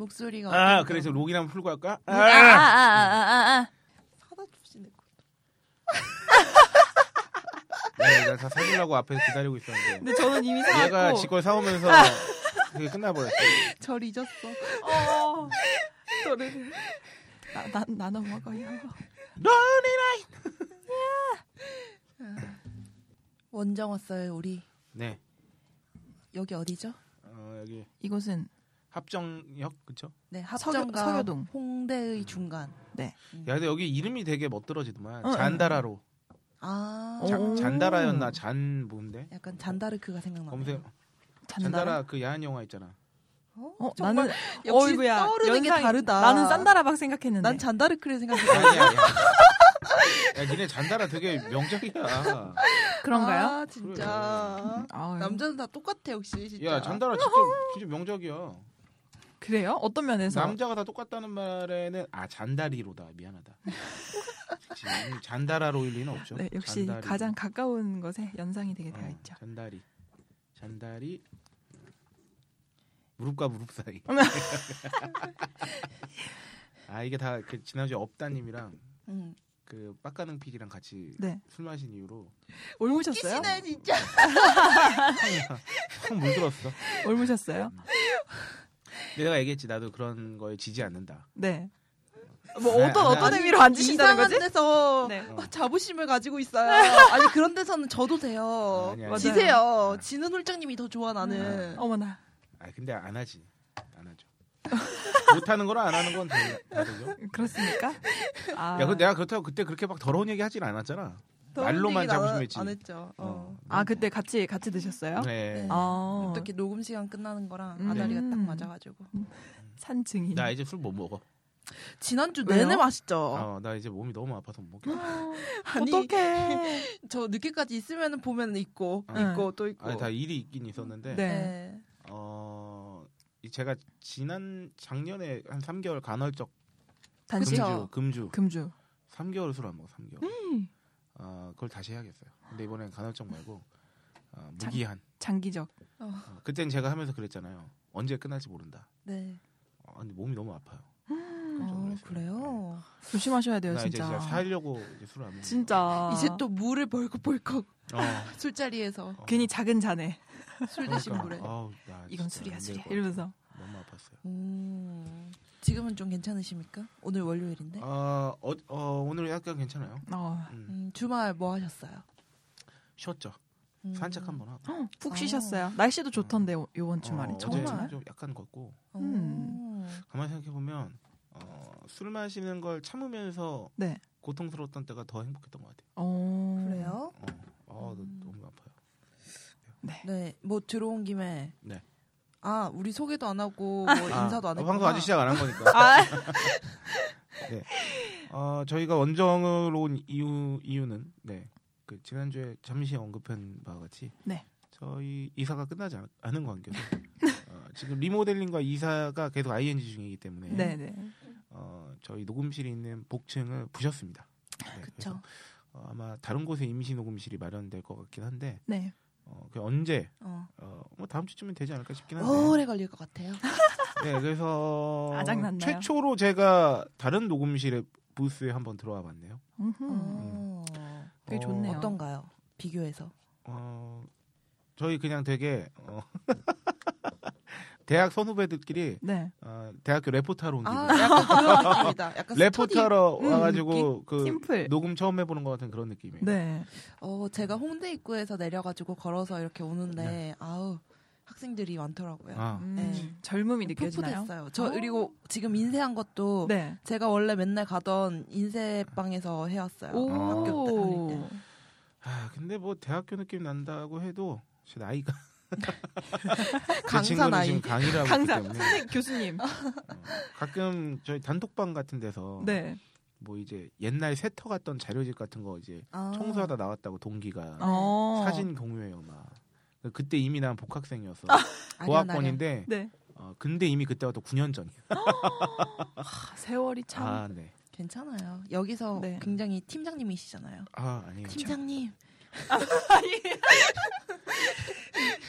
목소리가 아, 어떤가? 그래서 록이나 한번 풀고 할까? 아, 아, 아, 아, 아, 아. 사다 주시네. 네, 나다 사주려고 앞에서 기다리고 있었는데. 근데 저는 이미 얘가 사왔고. 지걸 사오면서 그게 끝나버렸어. 절 잊었어. 어. 노래를. 나, 나, 나눠 먹어요. 원정 왔어요 우리. 네. 여기 어디죠? 어, 여기 이곳은 합정역 그쵸? 네 서교- 합정과 서교 동. 홍대의 중간. 네. 야, 근데 여기 이름이 되게 멋들어지더만. 어, 잔다라로. 아 자- 오. 잔다라였나? 잔 뭔데? 약간 잔다르크가 생각나요. 검색. 잔다라. 잔다라 그 야한 영화 있잖아. 어, 정말 나는 역시 어이구야, 떠오르는 게 연상이- 다르다. 나는 산다라박 생각했는데. 난 잔다르크를 생각했어. 아니야, 야. 야, 니네 잔다라 되게 명작이야. 그런가요? 아 진짜. 아유. 남자는 다 똑같아 역시 진짜. 야, 잔다라 진짜, 진짜 명작이야. 그래요? 어떤 면에서? 남자가 다 똑같다는 말에는 아 잔다리로다 미안하다. 그치, 잔다라로 일 리는 없죠. 네, 역시 잔다리. 가장 가까운 것에 연상이 되게 어, 되어 있죠. 잔다리, 잔다리 무릎과 무릎 사이. 아 이게 다 그 지난주 에 업다님이랑 응. 그 빡가능 PD랑 같이 네. 술 마신 이후로 올무셨어요? 끼시네 진짜. 확 물들었어. 올무셨어요? 내가 얘기했지 나도 그런 거에 지지 않는다. 네. 뭐 네, 어떤 아니, 어떤 아니, 의미로 앉으신다는 이상한 거지? 데서 네. 어. 자부심을 가지고 있어요. 아니 그런 데서는 져도 돼요. 아니야. 맞아요. 지세요. 지는 홀장님이 더 좋아 나는. 어머나. 아 근데 안 하지. 안 하죠. 못하는 거랑 안 하는 건 달- 다르죠. 그렇습니까? 아, 야, 근데 내가 그렇다고 그때 그렇게 막 더러운 얘기 하진 않았잖아. 말로만 안- 자부심했지. 안 했죠. 어. 아 그때 같이 같이 드셨어요? 네. 네. 아, 어떻게 녹음 시간 끝나는 거랑 음. 아다리가 딱 맞아가지고 산증인. 나 이제 술 못 먹어. 지난주 왜요? 내내 마시죠. 어, 나 이제 몸이 너무 아파서 못 먹겠어. 어떡해. 저 늦게까지 있으면 보면 있고 응. 있고 또 있고. 아니 다 일이 있긴 있었는데 네. 네. 어 이- 제가 지난 작년에 한 3개월 간헐적 단식. 금주 금주 금주. 3개월 술 안 먹어 3개월. 음. 어 그걸 다시 해야겠어요. 근데 이번엔 간헐적 말고 어, 무기한. 장 기적. 어, 그땐 제가 하면서 그랬잖아요. 언제 끝날지 모른다. 네. 어, 근데 몸이 너무 아파요. 어. 그래요. 조심하셔야 돼요, 나 이제 진짜. 진짜 살려고 이제 술을 안 먹어. 진짜. 이제 또 물을 벌컥벌컥 어. 술자리에서 어. 괜히 작은 잔에 술 드신 그러니까, 물에. 아우, 나 이건 술이야, 안 술이야. 이러면서. 너무 아팠어요. 음, 지금은 좀 괜찮으십니까? 오늘 월요일인데. 어, 어, 어, 오늘 약간 괜찮아요. 어, 음, 음, 주말 뭐 하셨어요? 쉬었죠. 음. 산책 한번 하고. 푹 아. 쉬셨어요. 날씨도 좋던데 요- 요번 주말에. 어, 주말. 좀 약간 걷고. 음. 어. 가만히 생각해 보면 어, 술 마시는 걸 참으면서 네. 고통스러웠던 때가 더 행복했던 것 같아요. 어. 그래요? 어, 어, 너- 음. 너무 아파요. 네, 뭐 들어온 김에. 네. 아, 우리 소개도 안 하고 뭐 아, 인사도 안 어, 했고. 방송 아직 시작 안 한 거니까. 아, 네. 어, 저희가 원정으로 온 이유 이유는 네. 그 지난주에 잠시 언급한 바와 같이 네. 저희 이사가 끝나지 않, 않은 관계로 어, 지금 리모델링과 이사가 계속 ING 중이기 때문에 네, 네. 어, 저희 녹음실이 있는 복층을 부셨습니다. 네. 그래서, 어, 아마 다른 곳에 임시 녹음실이 마련될 것 같긴 한데 네. 어, 그 언제 어. 어, 뭐 다음 주쯤엔 되지 않을까 싶긴 한데. 오래 걸릴 것 같아요. 네, 그래서 아작났나요? 최초로 제가 다른 녹음실에 부스에 한번 들어와 봤네요. 어. 되게 어, 좋네요. 어떤가요? 비교해서. 어, 저희 그냥 되게 어, 대학 선후배들끼리 네. 어, 대학교 레포터로 온 기분. 아, 약간 그런 느낌이다. 약간 레포터로 음, 와가지고 그 팀플. 녹음 처음 해보는 것 같은 그런 느낌이에요. 네. 스터디. 어, 제가 홍대 입구에서 내려가지고 걸어서 이렇게 오는데 네. 아우 학생들이 많더라고요. 아, 음, 네. 젊음이 느껴지나요? 풋풋했어요. 저 어. 그리고 지금 인쇄한 것도 네. 제가 원래 맨날 가던 인쇄방에서 해왔어요. 오. 학교 때 다닐 때. 아, 근데 뭐 대학교 느낌 난다고 해도 제 나이가 제 강사 나이. 지금 강의라고 강사, 선생님, 교수님. 어, 가끔 저희 단톡방 같은 데서 네. 뭐 이제 옛날 세터 갔던 자료집 같은 거 이제 아. 청소하다 나왔다고 동기가 어. 사진 공유해요 막 그때 이미 난 복학생이었어 아련아련. 고학번인데 네. 어, 근데 이미 그때가 또 9년 전이야 아, 세월이 참. 아 네. 괜찮아요. 여기서 네. 굉장히 팀장님이시잖아요. 아 아니에요 팀장님.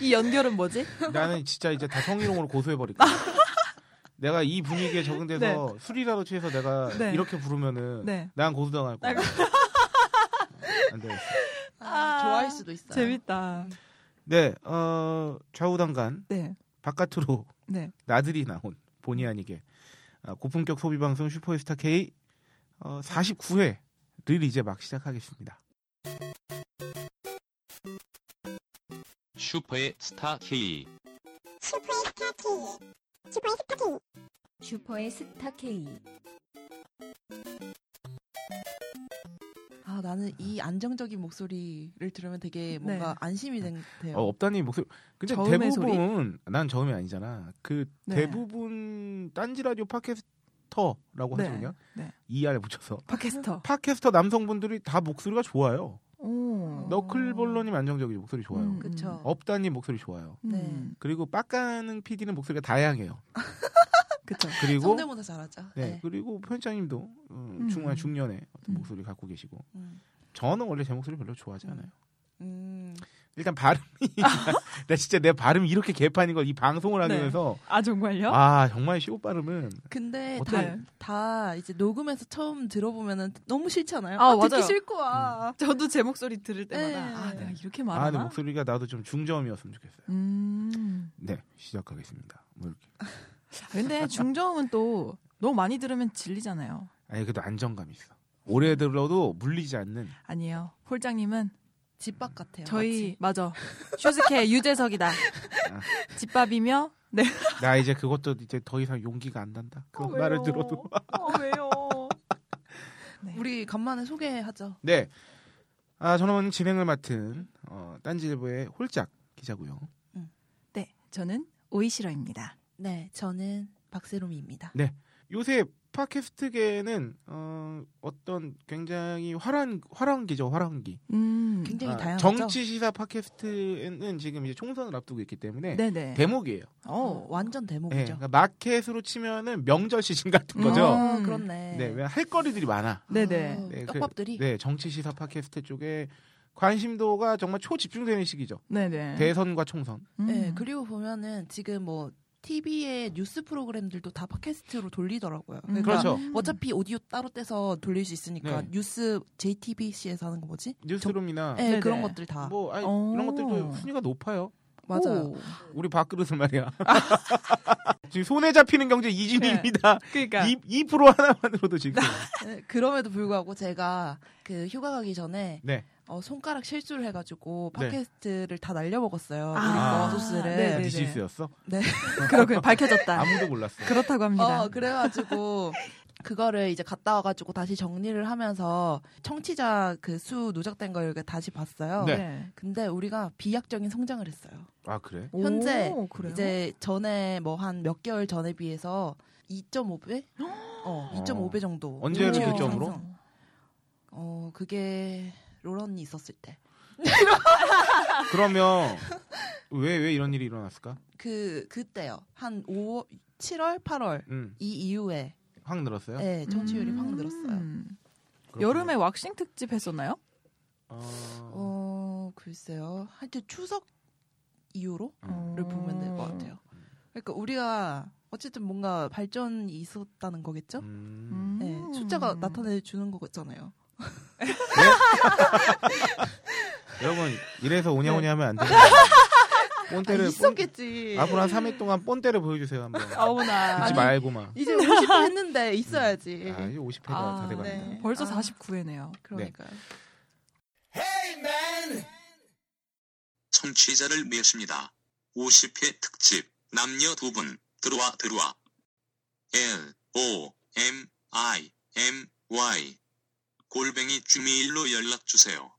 이 연결은 뭐지? 나는 진짜 이제 다 성희롱으로 고소해버릴까 내가 이 분위기에 적응돼서 술이라도 취해서 내가 네. 이렇게 부르면은 네. 난 고소당할 거야. 안 되겠어. 아, 아, 좋아할 수도 있어요. 재밌다. 네, 어, 좌우당간 네. 바깥으로 네. 나들이 나온 본의 아니게 아, 고품격 소비 방송 슈퍼스타 K 어, 49회를 이제 막 시작하겠습니다. 슈퍼의 스타 K. 슈퍼의 스타 K. 아 나는 이 안정적인 목소리를 들으면 되게 뭔가 네. 안심이 된- 돼요. 어, 업다님 목소리. 근데 대부분 난 저음이 아니잖아. 그 네. 대부분 딴지 라디오 podcaster라고 네. 하시거든요. 네. ER 붙여서 podcaster. Podcaster 남성분들이 다 목소리가 좋아요. 오. 너클볼러님 안정적이죠 목소리 좋아요. 음, 그쵸. 업다님 목소리 좋아요. 음. 네. 그리고 빡가는 PD는 목소리가 다양해요. 그쵸. 그리고 성대모사 잘하죠. 네, 네. 그리고 편집장님도 음, 음. 중간 중년에 어떤 음. 목소리 갖고 계시고 음. 저는 원래 제 목소리 별로 좋아하지 않아요. 음. 일단 발음이 나 진짜 내 발음이 이렇게 개판인 걸 이 방송을 네. 위해서 아 정말요? 아 정말 시오 발음은 근데 어떻게- 다, 다 이제 녹음해서 처음 들어보면은 너무 싫잖아요. 아, 듣기 맞아요. 싫고 아. 저도 제 목소리 들을 때마다 네. 아 내가 이렇게 아, 내 말하나? 목소리가 나도 좀 중저음이었으면 좋겠어요. 음. 네 시작하겠습니다. 뭐 이렇게 근데 중저음은 또 너무 많이 들으면 질리잖아요. 아니 그래도 안정감 있어. 오래 들어도 물리지 않는 아니에요. 홀장님은 집밥 같아요. 저희 맞아 슈즈케 유재석이다. 집밥이며 네. 나 이제 그것도 이제 더 이상 용기가 안 난다. 그 말을 들어도 아, 왜요? 네. 마치. 우리 간만에 소개하죠. 네. 아, 저는 진행을 맡은 어, 딴지일보의 홀짝 기자고요. 네, 저는 오이시러입니다. 네, 저는 박세롬이입니다. 요새 팟캐스트계는 어, 어떤 굉장히 화란 화랑기죠, 화랑기. 음. 굉장히 아, 다양하죠. 정치 시사 팟캐스트는 지금 이제 총선을 앞두고 있기 때문에 네네. 대목이에요. 어, 어. 완전 네, 대목이죠. 그러니까 마켓으로 치면은 명절 시즌 같은 음. 거죠. 어, 음. 그렇네. 네, 왜할 거리들이 많아. 네네. 아, 네, 그- 떡밥들이. 네, 정치 시사 팟캐스트 쪽에 관심도가 정말 초집중되는 시기죠. 네네. 대선과 총선. 음. 네, 그리고 보면은 지금 뭐 TV의 뉴스 프로그램들도 다 팟캐스트로 돌리더라고요. 음. 그러니까 그렇죠. 어차피 오디오 따로 떼서 돌릴 수 있으니까 네. 뉴스 JTBC에서 하는 거 뭐지? 뉴스룸이나 네, 네네. 그런 것들 다 뭐 아니, 어. 이런 것들도 순위가 높아요. 맞아요. 오. 우리 밥그릇을 말이야. 지금 손에 잡히는 경제 이진입니다. 그러니까 2, 2% 하나만으로도 지금. 네, 그럼에도 불구하고 제가 그 휴가 가기 전에 네. 어, 손가락 실수를 해가지고 네. 팟캐스트를 다 날려먹었어요. 아. 우리 거 소스를. 네네. 네. 디시스였어? 그렇군요. 밝혀졌다. 아무도 몰랐어. 그렇다고 합니다. 어, 그래가지고 그거를 이제 갔다 와가지고 다시 정리를 하면서 청취자 그 수 누적된 걸 다시 봤어요. 네. 근데 우리가 비약적인 성장을 했어요. 아 그래? 오, 현재 그래요? 이제 전에 뭐 한 몇 개월 전에 비해서 2.5배? 어, 2.5배 정도. 언제를 청취율 기점으로? 어, 그게 로런이 있었을 때. 그러면 왜 왜 이런 일이 일어났을까? 그 그때요. 한 5, 7월, 8월 음, 이 이후에 확 늘었어요. 네, 청취율이 확 음. 늘었어요. 그렇군요. 여름에 왁싱 특집 했었나요? 어, 어, 글쎄요. 하여튼 추석 이후로를 어. 보면 될 것 같아요. 그러니까 우리가 어쨌든 뭔가 발전이 있었다는 거겠죠? 음. 네, 숫자가 나타내 주는 거잖아요. 여러분 이래서 오냐오냐 하면 안 돼요. 아, 본때를 있었겠지. 본, 앞으로 한 3일 동안 본때를 보여주세요 한번. 어머나. 잊지 아니, 말고 막. 이제 50회 했는데 있어야지. 아 이제 50회가 아, 다 돼가는데. 네. 벌써 아. 49회네요. 그러니까요. 청취자를 맺습니다. 50회 특집 남녀 두 분 들어와 들어와 L O M I M Y 골뱅이 주미일로 연락 주세요.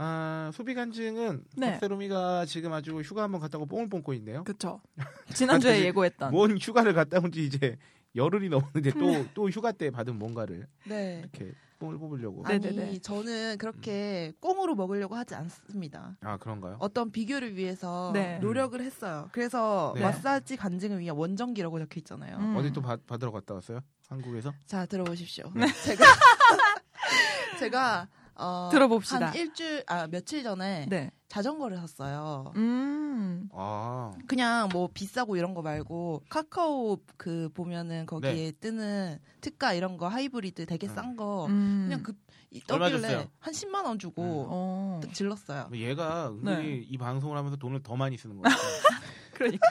아 소비 간증은 네. 박세롬이가 지금 아주 휴가 한번 갔다고 뽕을 뽕고 있네요. 그쵸. 지난주에 예고했던. 뭔 휴가를 갔다 온 지 이제 열흘이 넘었는데 또 음. 또 휴가 때 받은 뭔가를 네. 이렇게 뽕을 뽑으려고. 네. 아니 네네네. 저는 그렇게 꽁으로 먹으려고 하지 않습니다. 아 그런가요? 어떤 비교를 위해서 네. 노력을 했어요. 그래서 네. 마사지 간증을 위한 원정기라고 적혀 있잖아요. 음. 어디 또 받, 받으러 갔다 왔어요? 한국에서? 자 들어보십시오. 네. 제가 제가 어, 들어봅시다. 한 일주일 아 며칠 전에 네. 자전거를 샀어요. 음. 음. 아, 그냥 뭐 비싸고 이런 거 말고 카카오 그 보면은 거기에 네. 뜨는 특가 이런 거 하이브리드 되게 음. 싼거 음. 그냥 그 떠길래? 한 10만 원 주고 어. 딱 질렀어요. 뭐 얘가 은근히 네. 이 방송을 하면서 돈을 더 많이 쓰는 거야. 그러니까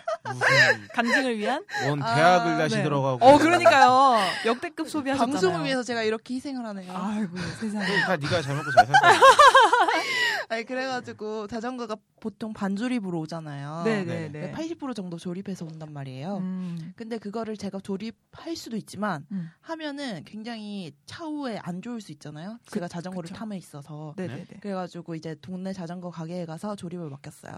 간증을 위한. 뭔 아, 대학을 다시 네. 들어가고. 어, 그러니까요. 역대급 소비하셨잖아요. 방송을 위해서 제가 이렇게 희생을 하네요. 아이고 세상에. 다 네가 잘 먹고 잘 살. 아니 그래가지고 자전거가 보통 반조립으로 오잖아요. 네네네. 네. 80% 정도 조립해서 온단 말이에요. 음. 근데 그거를 제가 조립할 수도 있지만 음. 하면은 굉장히 차후에 안 좋을 수 있잖아요. 제가 자전거를 그쵸. 탐에 있어서. 네네네. 그래가지고 이제 동네 자전거 가게에 가서 조립을 맡겼어요.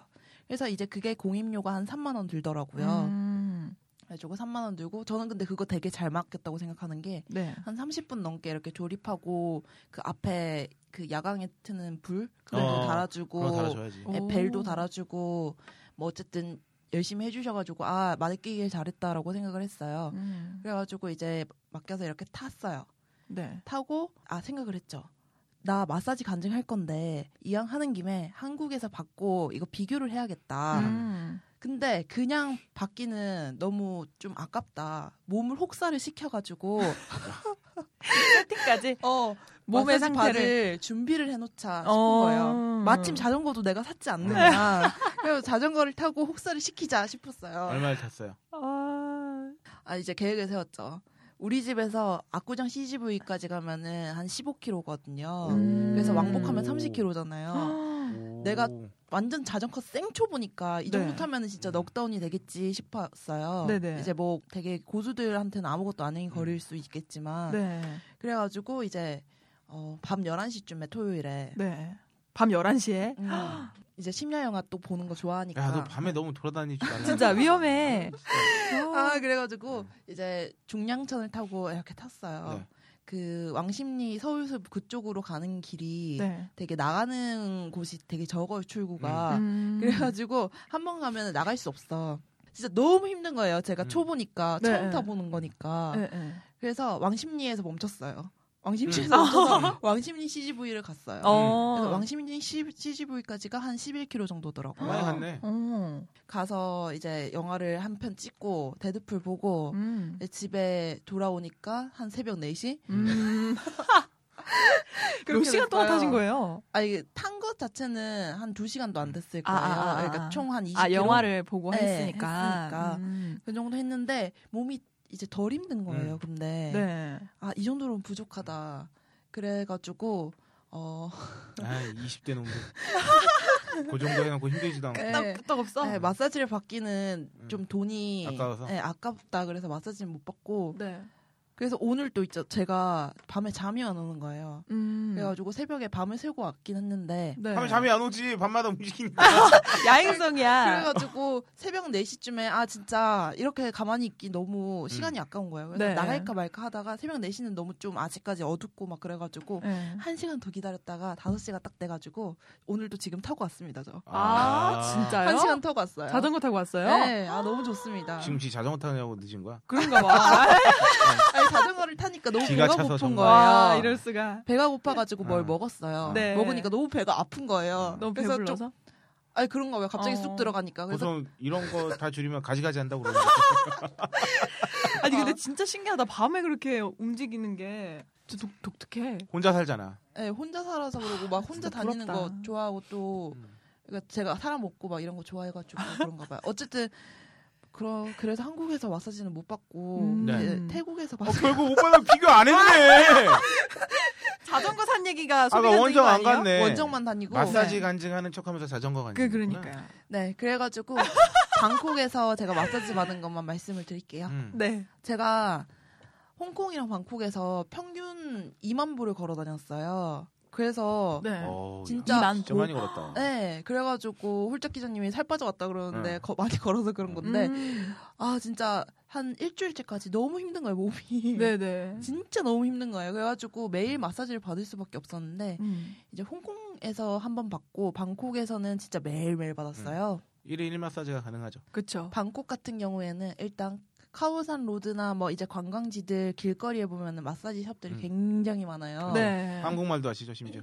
그래서 이제 그게 공임료가 한 3만 원 들더라고요. 음. 그래가지고 3만 원 들고 저는 근데 그거 되게 잘 맡겼다고 생각하는 게 네. 한 30분 넘게 이렇게 조립하고 그 앞에 그 야광에 트는 불 그것도 어, 달아주고. 어. 네, 오. 벨도 달아주고 뭐 어쨌든 열심히 해주셔가지고 아 맡기길 잘했다라고 생각을 했어요. 음. 그래가지고 이제 맡겨서 이렇게 탔어요. 네. 타고 아 생각을 했죠. 나 마사지 간증할 건데 이왕 하는 김에 한국에서 받고 이거 비교를 해야겠다. 음. 근데 그냥 받기는 너무 좀 아깝다. 몸을 혹사를 시켜가지고 세팅까지 어 몸의 상태를 받을 준비를 해놓자 싶은 어. 거예요. 마침 자전거도 내가 샀지 않느냐. 그래서 자전거를 타고 혹사를 시키자 싶었어요. 얼마를 탔어요? 아. 아 이제 계획을 세웠죠. 우리 집에서 압구정 CGV까지 가면은 한 15km거든요. 음. 그래서 왕복하면 오. 30km잖아요. 내가 완전 자전거 생초보니까 이 정도 네. 타면은 진짜 넉다운이 되겠지 싶었어요. 네네. 이제 뭐 되게 고수들한테는 아무것도 아닌 거리일 수 있겠지만 네. 그래가지고 이제 어, 밤 11시쯤에 토요일에 네. 밤 11시에 음, 이제 심야 영화 또 보는 거 좋아하니까 야, 너 밤에 너무 돌아다니지 말라. 진짜 위험해. 아 그래가지고 이제 중랑천을 타고 이렇게 탔어요. 네. 그 왕십리 서울숲 그쪽으로 가는 길이 네. 되게 나가는 곳이 되게 적어요 출구가. 음. 그래가지고 한 번 가면 나갈 수 없어. 진짜 너무 힘든 거예요. 제가 음. 초보니까 네. 처음 타보는 거니까. 네, 네. 그래서 왕십리에서 멈췄어요. 왕십리에서 음. 멈춰서 왕십리 CGV를 갔어요. 어. 그래서 왕십리 CGV까지가 한 11km 정도더라고요. 많이 갔네. 어. 가서 이제 영화를 한 편 찍고 데드풀 보고 음. 집에 돌아오니까 한 새벽 4시? 음. 몇 시간 동안. 타신 거예요? 아, 이게 탄 것 자체는 한 2시간도 안 됐을 아, 거예요. 아, 아, 아. 그러니까 총 한 20km? 아, 영화를 보고 네, 했으니까. 했으니까. 음. 그 정도 했는데 몸이 이제 덜 힘든 거예요. 음. 근데 네. 아, 이 정도로는 부족하다. 그래가지고 어, 아, 20대 놈들. 그 정도 해놓고 힘들지도 않고. 네, 딱 끄떡 없어? 네, 마사지를 받기는 음. 좀 돈이 아까워서? 네, 아깝다. 그래서 마사지는 못 받고 네. 그래서 오늘 또 있죠. 제가 밤에 잠이 안 오는 거예요. 음. 그래가지고 새벽에 밤을 새고 왔긴 했는데 네. 하면 잠이 안 오지. 밤마다 움직이니까. 야행성이야. 그래가지고 새벽 4시쯤에 아 진짜 이렇게 가만히 있기 너무 시간이 아까운 거예요. 그래서 네. 나갈까 말까 하다가 새벽 4시는 너무 좀 아직까지 어둡고 막 그래가지고 네. 한 시간 더 기다렸다가 5시가 딱 돼가지고 오늘도 지금 타고 왔습니다 저. 아, 진짜요? 한 시간 타고 왔어요. 자전거 타고 왔어요? 네, 아 너무 좋습니다. 지금 지 자전거 타냐고 늦은 거야? 그런가 봐. 자전거를 타니까 너무 배가 고픈 정말. 거예요. 와, 이럴 수가. 배가 고파가지고 뭘 아. 먹었어요. 네. 먹으니까 너무 배가 아픈 거예요. 너무 그래서 좀 배불러서? 아니 그런가 왜 갑자기 어. 쑥 들어가니까 그래서 보통 이런 거 다 줄이면 가지가지 한다고 그러는 거 아니, 근데 아. 진짜 신기하다. 밤에 그렇게 움직이는 게 진짜 독, 독특해. 혼자 살잖아. 네, 혼자 살아서 그러고 막 혼자 다니는 부럽다. 거 좋아하고 또 음. 그러니까 제가 사람 없고 막 이런 거 좋아해가지고 그런가 봐요. 어쨌든 그러, 그래서 한국에서 마사지는 못 받고 음. 네. 태국에서 어, 마사지 결국 오빠는 비교 안 했네. 자전거 산 얘기가 아까 소비가 원정 안 아니에요? 갔네. 원정만 다니고 마사지 네. 간증하는 척하면서 자전거 간증. 그, 그러니까요. 네 그래가지고 방콕에서 제가 마사지 받은 것만 말씀을 드릴게요. 음. 네. 제가 홍콩이랑 방콕에서 평균 2만 보를 걸어 다녔어요. 그래서 네. 어, 진짜 진짜 많이 걸었다. 네, 그래가지고 홀짝 기자님이 살 빠져왔다 그러는데 네. 거- 많이 걸어서 그런 건데 음. 아 진짜 한 일주일째까지 너무 힘든 거예요 몸이. 네네. 진짜 너무 힘든 거예요. 그래가지고 매일 마사지를 받을 수밖에 없었는데 음. 이제 홍콩에서 한 번 받고 방콕에서는 진짜 매일 매일 받았어요. 1인 1 마사지가 가능하죠. 그쵸. 방콕 같은 경우에는 일단 카오산 로드나 뭐 이제 관광지들 길거리에 보면은 마사지 샵들이 음. 굉장히 많아요. 네. 한국말도 아시죠, 심지어.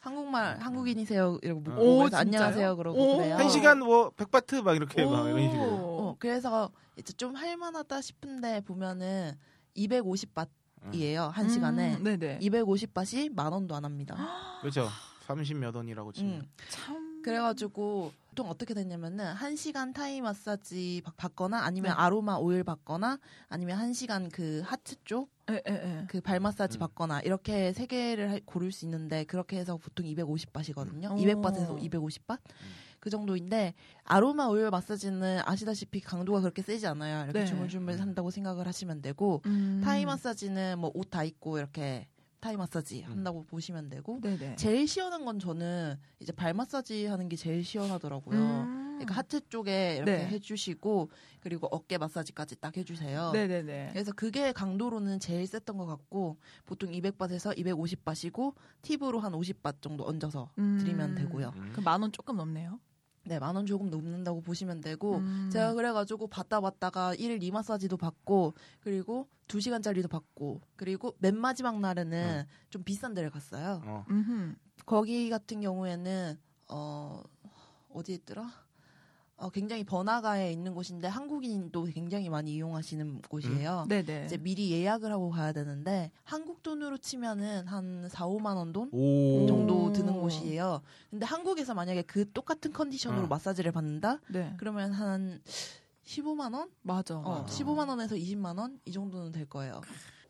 한국말 한국인이세요 이러고 묻고 오? 안녕하세요 그러고 오. 그래요. 한 시간 뭐 백바트 막 이렇게 막 이런 식으로. 어, 그래서 이제 좀 할만하다 싶은데 보면은 250바트이에요 한 시간에. 음, 네네. 250바트이 만 원도 안 합니다. 그렇죠. 30몇 원이라고 치면. 음. 참. 그래가지고 보통 어떻게 됐냐면은 한 시간 타이 마사지 받- 받거나 아니면 네. 아로마 오일 받거나 아니면 한 시간 그 하트 쪽 에, 에, 에. 그 발 마사지 음. 받거나 이렇게 세 개를 할- 고를 수 있는데 그렇게 해서 보통 250바트이거든요. 음. 200바트에서 오. 250바트 그 정도인데 아로마 오일 마사지는 아시다시피 강도가 그렇게 세지 않아요. 이렇게 네. 주물주물 한다고 생각을 하시면 되고 음. 타이 마사지는 뭐 옷 다 입고 이렇게 타이 마사지 음. 한다고 보시면 되고 네네. 제일 시원한 건 저는 이제 발 마사지 하는 게 제일 시원하더라고요. 음. 그러니까 하트 쪽에 이렇게 네. 해주시고 그리고 어깨 마사지까지 딱 해주세요. 네네네. 그래서 그게 강도로는 제일 셌던 것 같고 보통 200바트에서 250바트이고 팁으로 한 50바트 정도 얹어서 음. 드리면 되고요. 음. 그만원 조금 넘네요. 네, 만 원 조금 넘는다고 보시면 되고 음. 제가 그래가지고 받다 받다가 1일 2마사지도 받고 그리고 2시간짜리도 받고 그리고 맨 마지막 날에는 좀 비싼 데를 갔어요. 어. 거기 같은 경우에는 어 어디 있더라? 어 굉장히 번화가에 있는 곳인데 한국인도 굉장히 많이 이용하시는 곳이에요. 네네. 이제 미리 예약을 하고 가야 되는데 한국 돈으로 치면은 한 4, 5만 원돈 오. 정도 오. 드는 곳이에요. 근데 한국에서 만약에 그 똑같은 컨디션으로 어. 마사지를 받는다? 네. 그러면 한 15만 원? 맞아. 어, 맞아. 15만 원에서 20만 원 이 정도는 될 거예요.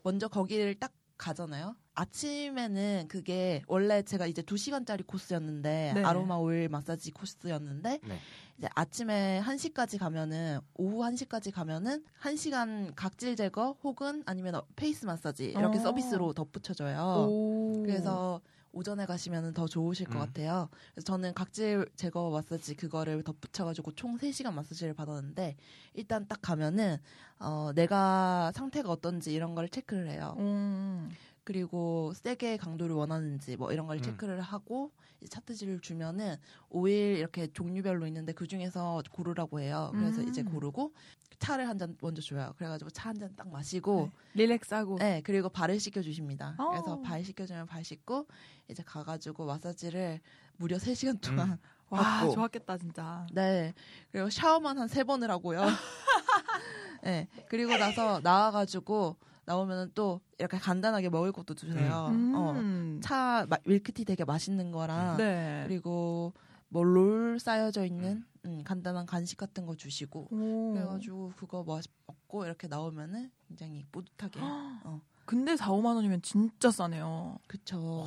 먼저 거기를 딱 가잖아요. 아침에는 그게 원래 제가 이제 2시간짜리 코스였는데 네. 아로마 오일 마사지 코스였는데 네. 이제 아침에 1시까지 가면은 오후 1시까지 가면은 1시간 각질 제거 혹은 아니면 어, face 마사지 이렇게 어. 서비스로 덧붙여져요. 오. 그래서 오전에 가시면 더 좋으실 것 음. 같아요. 그래서 저는 각질 제거 마사지 그거를 덧붙여가지고 총 3시간 마사지를 받았는데 일단 딱 가면은 어, 내가 상태가 어떤지 이런 걸 체크를 해요. 음. 그리고 세게 강도를 원하는지 뭐 이런 걸 음. 체크를 하고 이제 차트지를 주면은 오일 이렇게 종류별로 있는데 그 중에서 고르라고 해요. 그래서 음. 이제 고르고 차를 한 잔 먼저 줘요. 그래가지고 차 한 잔 딱 마시고 릴렉스하고. 네, 그리고 발을 씻겨 주십니다. 어. 그래서 발 씻겨주면 발 씻고 이제 가가지고 마사지를 무려 3 시간 동안. 음. 와 받고. 좋았겠다 진짜. 네. 그리고 샤워만 한 세 번을 하고요. 네. 그리고 나서 나와가지고 나오면은 또 이렇게 간단하게 먹을 것도 주세요. 어. 음. 차 마- 밀크티 되게 맛있는 거랑 네. 그리고 뭐 롤 쌓여져 있는 음, 간단한 간식 같은 거 주시고 오. 그래가지고 그거 뭐 먹고 이렇게 나오면은 굉장히 뿌듯하게 어. 근데 4, 5만 원이면 진짜 싸네요. 그쵸.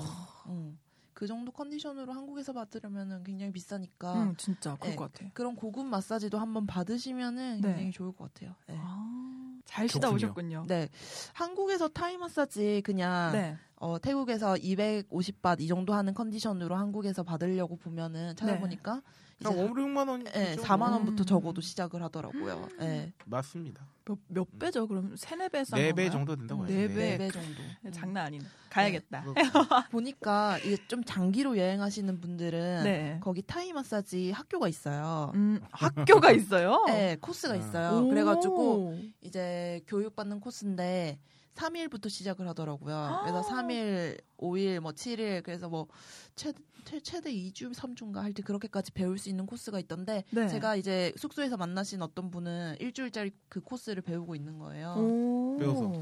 응. 그 정도 컨디션으로 한국에서 받으려면은 굉장히 비싸니까 응, 진짜 그럴 네. 것 같아. 그런 고급 마사지도 한번 받으시면은 네. 굉장히 좋을 것 같아요. 네. 아, 잘 쉬다 좋군요. 오셨군요. 네. 한국에서 타이 마사지 그냥 네. 어, 태국에서 250바 이 정도 하는 컨디션으로 한국에서 받으려고 보면은 찾아보니까 이제 한 5, 6만 원. 네, 정도? 4만 원부터 음. 적어도 시작을 하더라고요. 네. 맞습니다. 몇, 몇 배죠? 그럼 세네 배싼네 배? 정도 된다고 네 해요. 배. 네배 정도. 네, 장난 아니네. 가야겠다. 그거- 보니까 이게 좀 장기로 여행하시는 분들은 네. 거기 타이 마사지 학교가 있어요. 음, 학교가 있어요? 네, 코스가 음. 있어요. 오. 그래가지고 이제 교육받는 코스인데 3일부터 시작을 하더라고요. 아. 그래서 3일, 5일, 뭐 7일 그래서 뭐 최대, 최- 최대 2주, 3주인가 할 때 그렇게까지 배울 수 있는 코스가 있던데 네. 제가 이제 숙소에서 만나신 어떤 분은 일주일짜리 그 코스를 배우고 있는 거예요. 오. 배워서.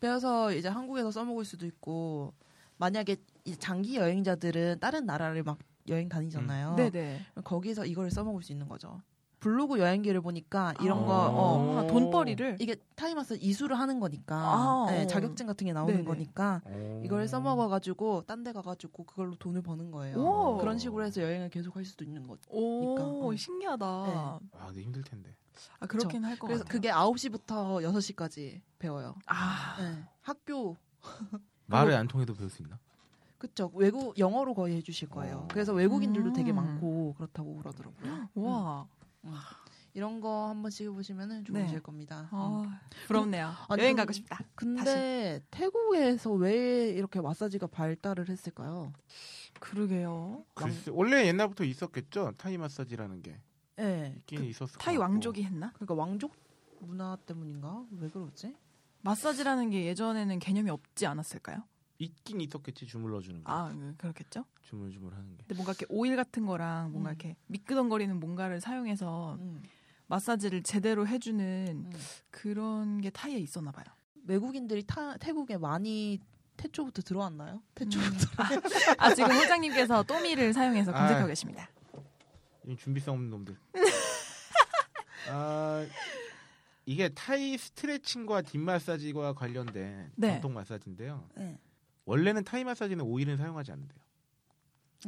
배워서 이제 한국에서 써먹을 수도 있고 만약에 이 장기 여행자들은 다른 나라를 막 여행 다니잖아요. 네네. 거기서 이걸 써먹을 수 있는 거죠. 블로그 여행기를 보니까 이런 아. 거 어, 아, 돈벌이를 이게 타이마스 이수를 하는 거니까 아, 네, 어. 자격증 같은 게 나오는 네네. 거니까 오. 이걸 써먹어가지고 딴 데 가가지고 그걸로 돈을 버는 거예요. 오. 그런 식으로 해서 여행을 계속 할 수도 있는 거죠. 오, 어. 신기하다. 아, 근데 힘들 텐데. 아, 그렇긴 할것 그래서 같아요. 그게 9시부터 6시까지 배워요. 아, 네. 학교 말을 안 통해도 배울 수 있나? 그쵸 외국 영어로 거의 해주실 거예요. 어. 그래서 외국인들도 되게 음. 많고 그렇다고 그러더라고요. 와. 이런 거 한 번씩 해보시면 좋으실 네. 겁니다. 음. 아, 부럽네요. 아니, 여행 가고 싶다. 근데 태국에서 왜 이렇게 마사지가 발달을 했을까요? 그러게요. 글쎄, 원래 옛날부터 있었겠죠. 타이 마사지라는 게 네. 있긴 있었을 타이. 왕족이 했나? 그러니까 왕족 문화 때문인가? 왜 그러지? 마사지라는 게 예전에는 개념이 없지 않았을까요? 있긴 있었겠지 주물러 주는 거. 아, 음, 그렇겠죠. 주물주물 하는 게. 근데 뭔가 이렇게 오일 같은 거랑 뭔가 음. 이렇게 미끄덩거리는 뭔가를 사용해서 음, 마사지를 제대로 해주는 음. 그런 게 타이에 있었나 봐요. 외국인들이 타, 태국에 많이 태초부터 들어왔나요? 태초부터. 아 지금 회장님께서 또미를 사용해서 검색하고 아. 계십니다. 이 준비성 없는 놈들. 아 이게 타이 스트레칭과 deep 마사지와 관련된 네. 전통 마사지인데요. 네. 원래는 타이 마사지는 오일은 사용하지 않는데요.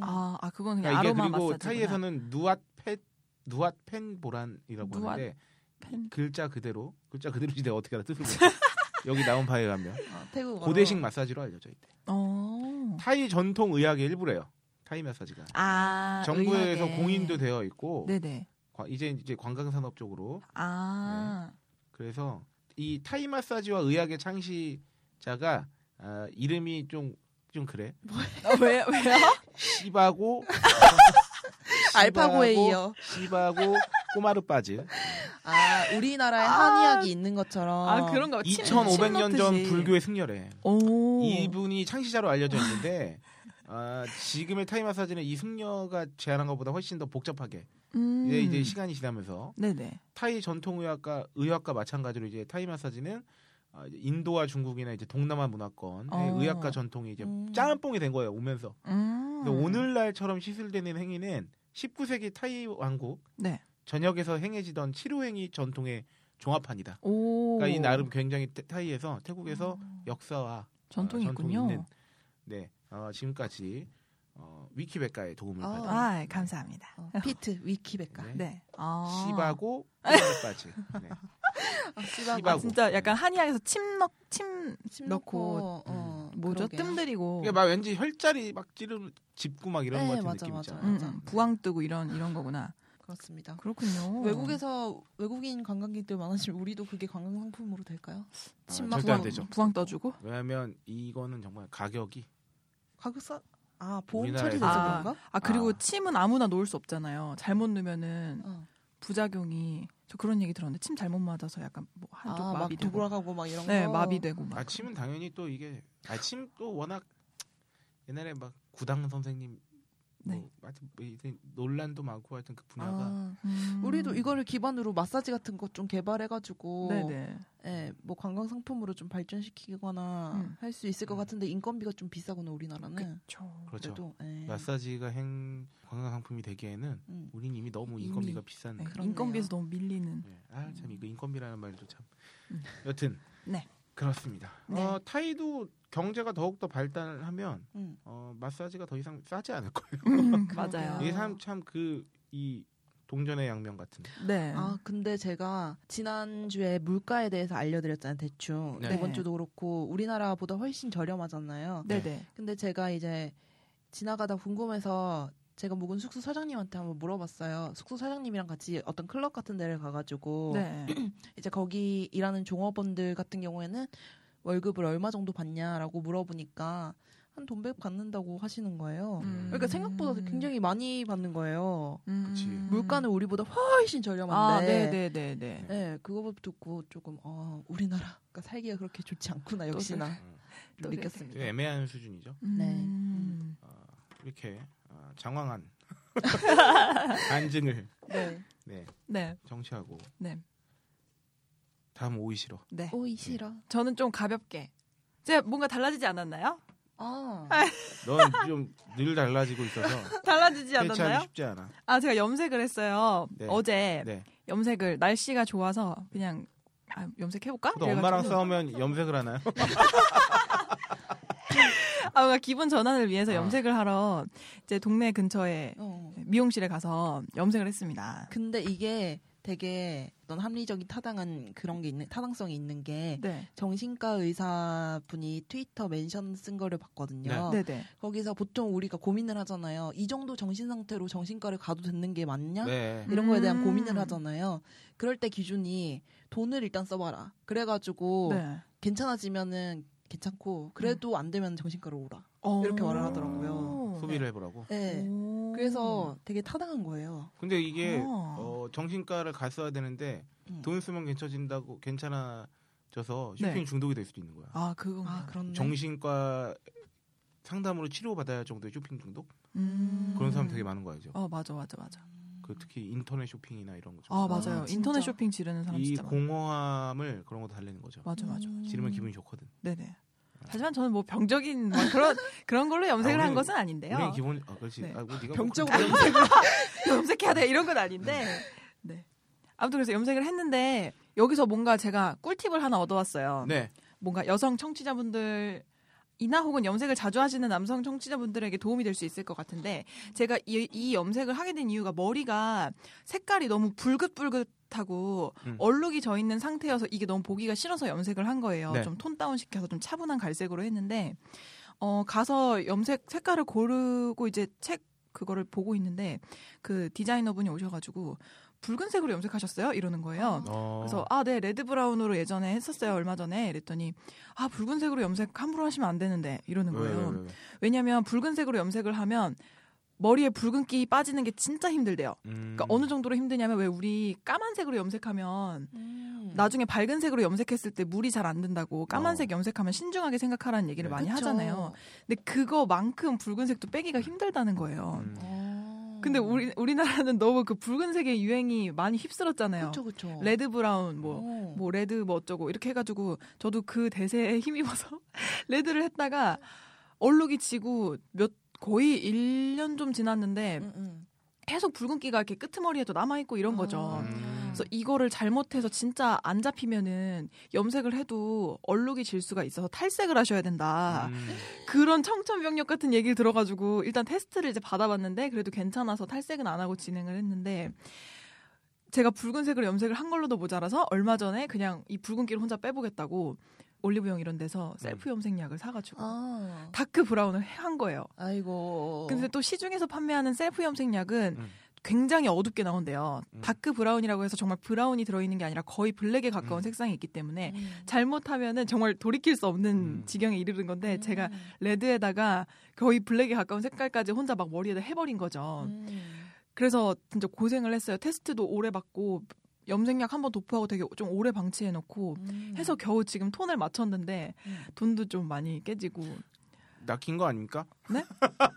아, 아 그건 그냥 그러니까 아로마 그리고 마사지. 타이에서는 누앗 펜 누앗 펜 보란이라고 누앗 하는데 펜. 글자 그대로 글자 그대로지 내가 어떻게 알아 뜻을 여기 나온 바에 가면 아, 태국 고대식 마사지로 알려져 있대. 어. 타이 전통 의학의 일부래요. 타이 마사지가. 아 정부에서 의학에. 공인도 되어 있고 네네. 과- 이제 이제 관광 산업 쪽으로 아 그래서 이 타이 마사지와 의학의 창시자가 아, 이름이 좀 좀 그래. 어, 왜 왜요? 시바고 알파고에 이어. 시바고 꼬마르 빠즈. 아 우리나라에 아. 한의학이 있는 것처럼. 아 그런가 봐. 침- 2,500년 침전 넣듯이. 불교의 승려래. 오. 이분이 창시자로 알려져 있는데 아, 지금의 타이 마사지는 이 승려가 제안한 것보다 훨씬 더 복잡하게 음. 이제, 이제 시간이 지나면서 네네. 타이 전통 의학과 의학과 마찬가지로 이제 타이 마사지는 아, 이제 인도와 중국이나 이제 동남아 문화권의 어. 의학과 전통이 이제 음. 짬뽕이 된 거예요 오면서. 음. 오늘날처럼 시술되는 행위는 19세기 타이 왕국 네. 전역에서 행해지던 치료행위 전통의 종합판이다. 오. 그러니까 이 나름 굉장히 태- 타이에서 태국에서 음. 역사와 전통이 어, 전통이 있군요. 있는 네 어, 지금까지 어, 위키백과의 도움을 아. 받은 아 감사합니다. 어, 피트 위키백과. 네. 네. 아. 시바고 꼬마르빠즈. 네. 아, 씨발. 아, 진짜 약간 한의학에서 침 넣, 침, 침 넣고, 넣고 어, 뭐죠? 그러게요. 뜸들이고, 이게 막 왠지 혈자리 막 찌르 짚고 막 이런 네, 것 같은 맞아, 느낌 맞아. 있잖아요. 음, 맞아. 음, 부항 뜨고 이런, 이런 거구나. 그렇습니다. 그렇군요. 외국에서 외국인 관광객들 많아지면 우리도 그게 관광 상품으로 될까요? 아, 침막 절대 안 부항, 되죠. 부항 떠주고? 왜냐하면 이거는 정말 가격이 가격 싸. 아 보험 처리돼서 아. 그런가? 아, 그리고 아. 침은 아무나 놓을 수 없잖아요. 잘못 넣으면은 어. 부작용이, 저 그런 얘기 들었는데, 침 잘못 맞아서 약간 뭐 한쪽 아막 마비되고. 돌아가고 막 이런 네, 거. 마비되고 막. 아 침은 당연히 또 이게 아침 또 워낙 옛날에 막 구당 선생님 뭐 네. 하여튼 뭐 논란도 많고 하여튼 그 분야가 아, 음. 우리도 이거를 기반으로 마사지 같은 것 좀 개발해가지고 네네. 예, 뭐 관광 상품으로 좀 발전시키거나 음. 할수 있을 것 음. 같은데 인건비가 좀 비싸구나 우리나라는. 그쵸. 그렇죠. 그래도 예. 마사지가 행 관광 상품이 되기에는 음. 우린 이미 너무 인건비가 비싼 네. 인건비에서 너무 밀리는. 네. 아참 이거 인건비라는 말도 참 음. 여튼 네. 그렇습니다. 네. 어, 타이도 경제가 더욱 더 발달하면 음. 어, 마사지가 더 이상 싸지 않을 거예요. 음. 맞아요. 이게 참그 이 동전의 양면 같은. 네. 아 근데 제가 지난 주에 물가에 대해서 알려드렸잖아요 대충 네. 네. 번 주도 그렇고 우리나라보다 훨씬 저렴하잖아요. 네네. 근데 제가 이제 지나가다 궁금해서 제가 묵은 숙소 사장님한테 한번 물어봤어요. 숙소 사장님이랑 같이 어떤 클럽 같은 데를 가가지고 네. 이제 거기 일하는 종업원들 같은 경우에는 월급을 얼마 정도 받냐라고 물어보니까 한 돈백 받는다고 하시는 거예요. 음. 그러니까 생각보다 굉장히 많이 받는 거예요. 음. 그치. 물가는 우리보다 훨씬 저렴한데. 아, 네네네네. 네, 그거 듣고 조금 어, 우리나라가 살기가 그렇게 좋지 않구나 역시나 음. 좀또 느꼈습니다. 애매한 수준이죠. 음. 어, 이렇게 어, 장황한 간증을 네. 네, 네. 정치하고 네. 다음 오이시러. 네. 오이 싫어. 저는 좀 가볍게. 제가 뭔가 달라지지 않았나요? 아, 넌좀 늘 달라지고 있어서 달라지지 않았나요? 쉽지 않아. 아, 제가 염색을 했어요. 네. 어제 네. 염색을 날씨가 좋아서 그냥 아, 염색해볼까? 또 엄마랑. 싸우면 염색을 하나요? 아, 뭔가 기분 전환을 위해서 아. 염색을 하러 이제 동네 근처에 어. 미용실에 가서 염색을 했습니다. 근데 이게 되게 어떤 합리적인 타당한 그런 게 있는 타당성이 있는 게 네. 정신과 의사 분이 트위터 멘션 쓴 거를 봤거든요. 네 네. 거기서 보통 우리가 고민을 하잖아요. 이 정도 정신 상태로 정신과를 가도 되는 게 맞냐? 네. 이런 거에 대한 음. 고민을 하잖아요. 그럴 때 기준이 돈을 일단 써봐라. 그래가지고 네. 괜찮아지면은 괜찮고 그래도 안 되면 정신과로 오라. 이렇게 말을 하더라고요. 소비를 해보라고. 네. 오. 그래서 되게 타당한 거예요. 근데 이게 아. 어, 정신과를 갔어야 되는데 음. 돈 쓰면 괜찮아진다고 괜찮아져서 쇼핑 네. 중독이 될 수도 있는 거야. 아 그건 아 그렇네. 정신과 상담으로 치료받아야 할 정도의 쇼핑 중독 음. 그런 사람 되게 많은 거야죠. 어 맞아 맞아 맞아. 그 특히 인터넷 쇼핑이나 이런 거. 아 맞아요. 아? 인터넷 쇼핑 지르는 사람 이 진짜 많아. 공허함을 그런 것도 달래는 거죠. 맞아 맞아. 음. 지르면 기분이 좋거든. 네네. 하지만 저는 뭐 병적인 막 그런 그런 걸로 염색을 아, 한 우리- 것은 아닌데요. 우리 기본 아 그렇지. 네. 아, 뭐 네가 병적으로 뭐 염색을 염색해야 돼 이런 건 아닌데. 네. 아무튼 그래서 염색을 했는데 여기서 뭔가 제가 꿀팁을 하나 얻어왔어요. 네. 뭔가 여성 청취자분들 이나 혹은 염색을 자주 하시는 남성 청취자분들에게 도움이 될 수 있을 것 같은데 제가 이, 이 염색을 하게 된 이유가 머리가 색깔이 너무 붉긋붉긋하고 음. 얼룩이 져 있는 상태여서 이게 너무 보기가 싫어서 염색을 한 거예요. 네. 좀톤 다운 시켜서 좀 차분한 갈색으로 했는데 어 가서 염색 색깔을 고르고 이제 책 그거를 보고 있는데 그 디자이너분이 오셔가지고 붉은색으로 염색하셨어요 이러는 거예요. 어. 그래서 아, 네, red brown으로 예전에 했었어요. 얼마 전에. 이랬더니 아, 붉은색으로 염색 함부로 하시면 안 되는데 이러는 왜, 거예요. 왜, 왜, 왜? 왜냐면 붉은색으로 염색을 하면 머리에 붉은기 빠지는 게 진짜 힘들대요. 음. 그러니까 어느 정도로 힘드냐면 왜 우리 까만색으로 염색하면 음. 나중에 밝은색으로 염색했을 때 물이 잘 안 든다고 까만색 어. 염색하면 신중하게 생각하라는 얘기를 네. 많이 그쵸. 하잖아요. 근데 그거만큼 붉은색도 빼기가 힘들다는 거예요. 음. 어. 근데 우리 우리나라는 너무 그 붉은색의 유행이 많이 휩쓸었잖아요. 그쵸 그쵸. red brown 뭐 어. 뭐 red 뭐 어쩌고 이렇게 해가지고 저도 그 대세에 힘입어서 red를 했다가 얼룩이 지고 몇 거의 1년 좀 지났는데 음, 음. 계속 붉은기가 이렇게 끄트머리에도 남아있고 이런 거죠. 음. 그래서 이거를 잘못해서 진짜 안 잡히면은 염색을 해도 얼룩이 질 수가 있어서 탈색을 하셔야 된다. 음. 그런 청천벽력 같은 얘기를 들어가지고 일단 테스트를 이제 받아봤는데 그래도 괜찮아서 탈색은 안 하고 진행을 했는데 제가 붉은색으로 염색을 한 걸로도 모자라서 얼마 전에 그냥 이 붉은기를 혼자 빼보겠다고 올리브영 이런 데서 셀프 염색약을 사가지고 아. dark brown을 한 거예요. 아이고. 근데 또 시중에서 판매하는 셀프 염색약은 음. 굉장히 어둡게 나온대요. 음. dark brown이라고 해서 정말 brown이 들어있는 게 아니라 거의 black에 가까운 음. 색상이 있기 때문에 음. 잘못하면은 정말 돌이킬 수 없는 음. 지경에 이르는 건데 음. 제가 레드에다가 거의 블랙에 가까운 색깔까지 혼자 막 머리에다 해버린 거죠. 음. 그래서 진짜 고생을 했어요. 테스트도 오래 받고 염색약 한 번 도포하고 되게 좀 오래 방치해놓고 음. 해서 겨우 지금 톤을 맞췄는데 음. 돈도 좀 많이 깨지고 낚인 거 아닙니까?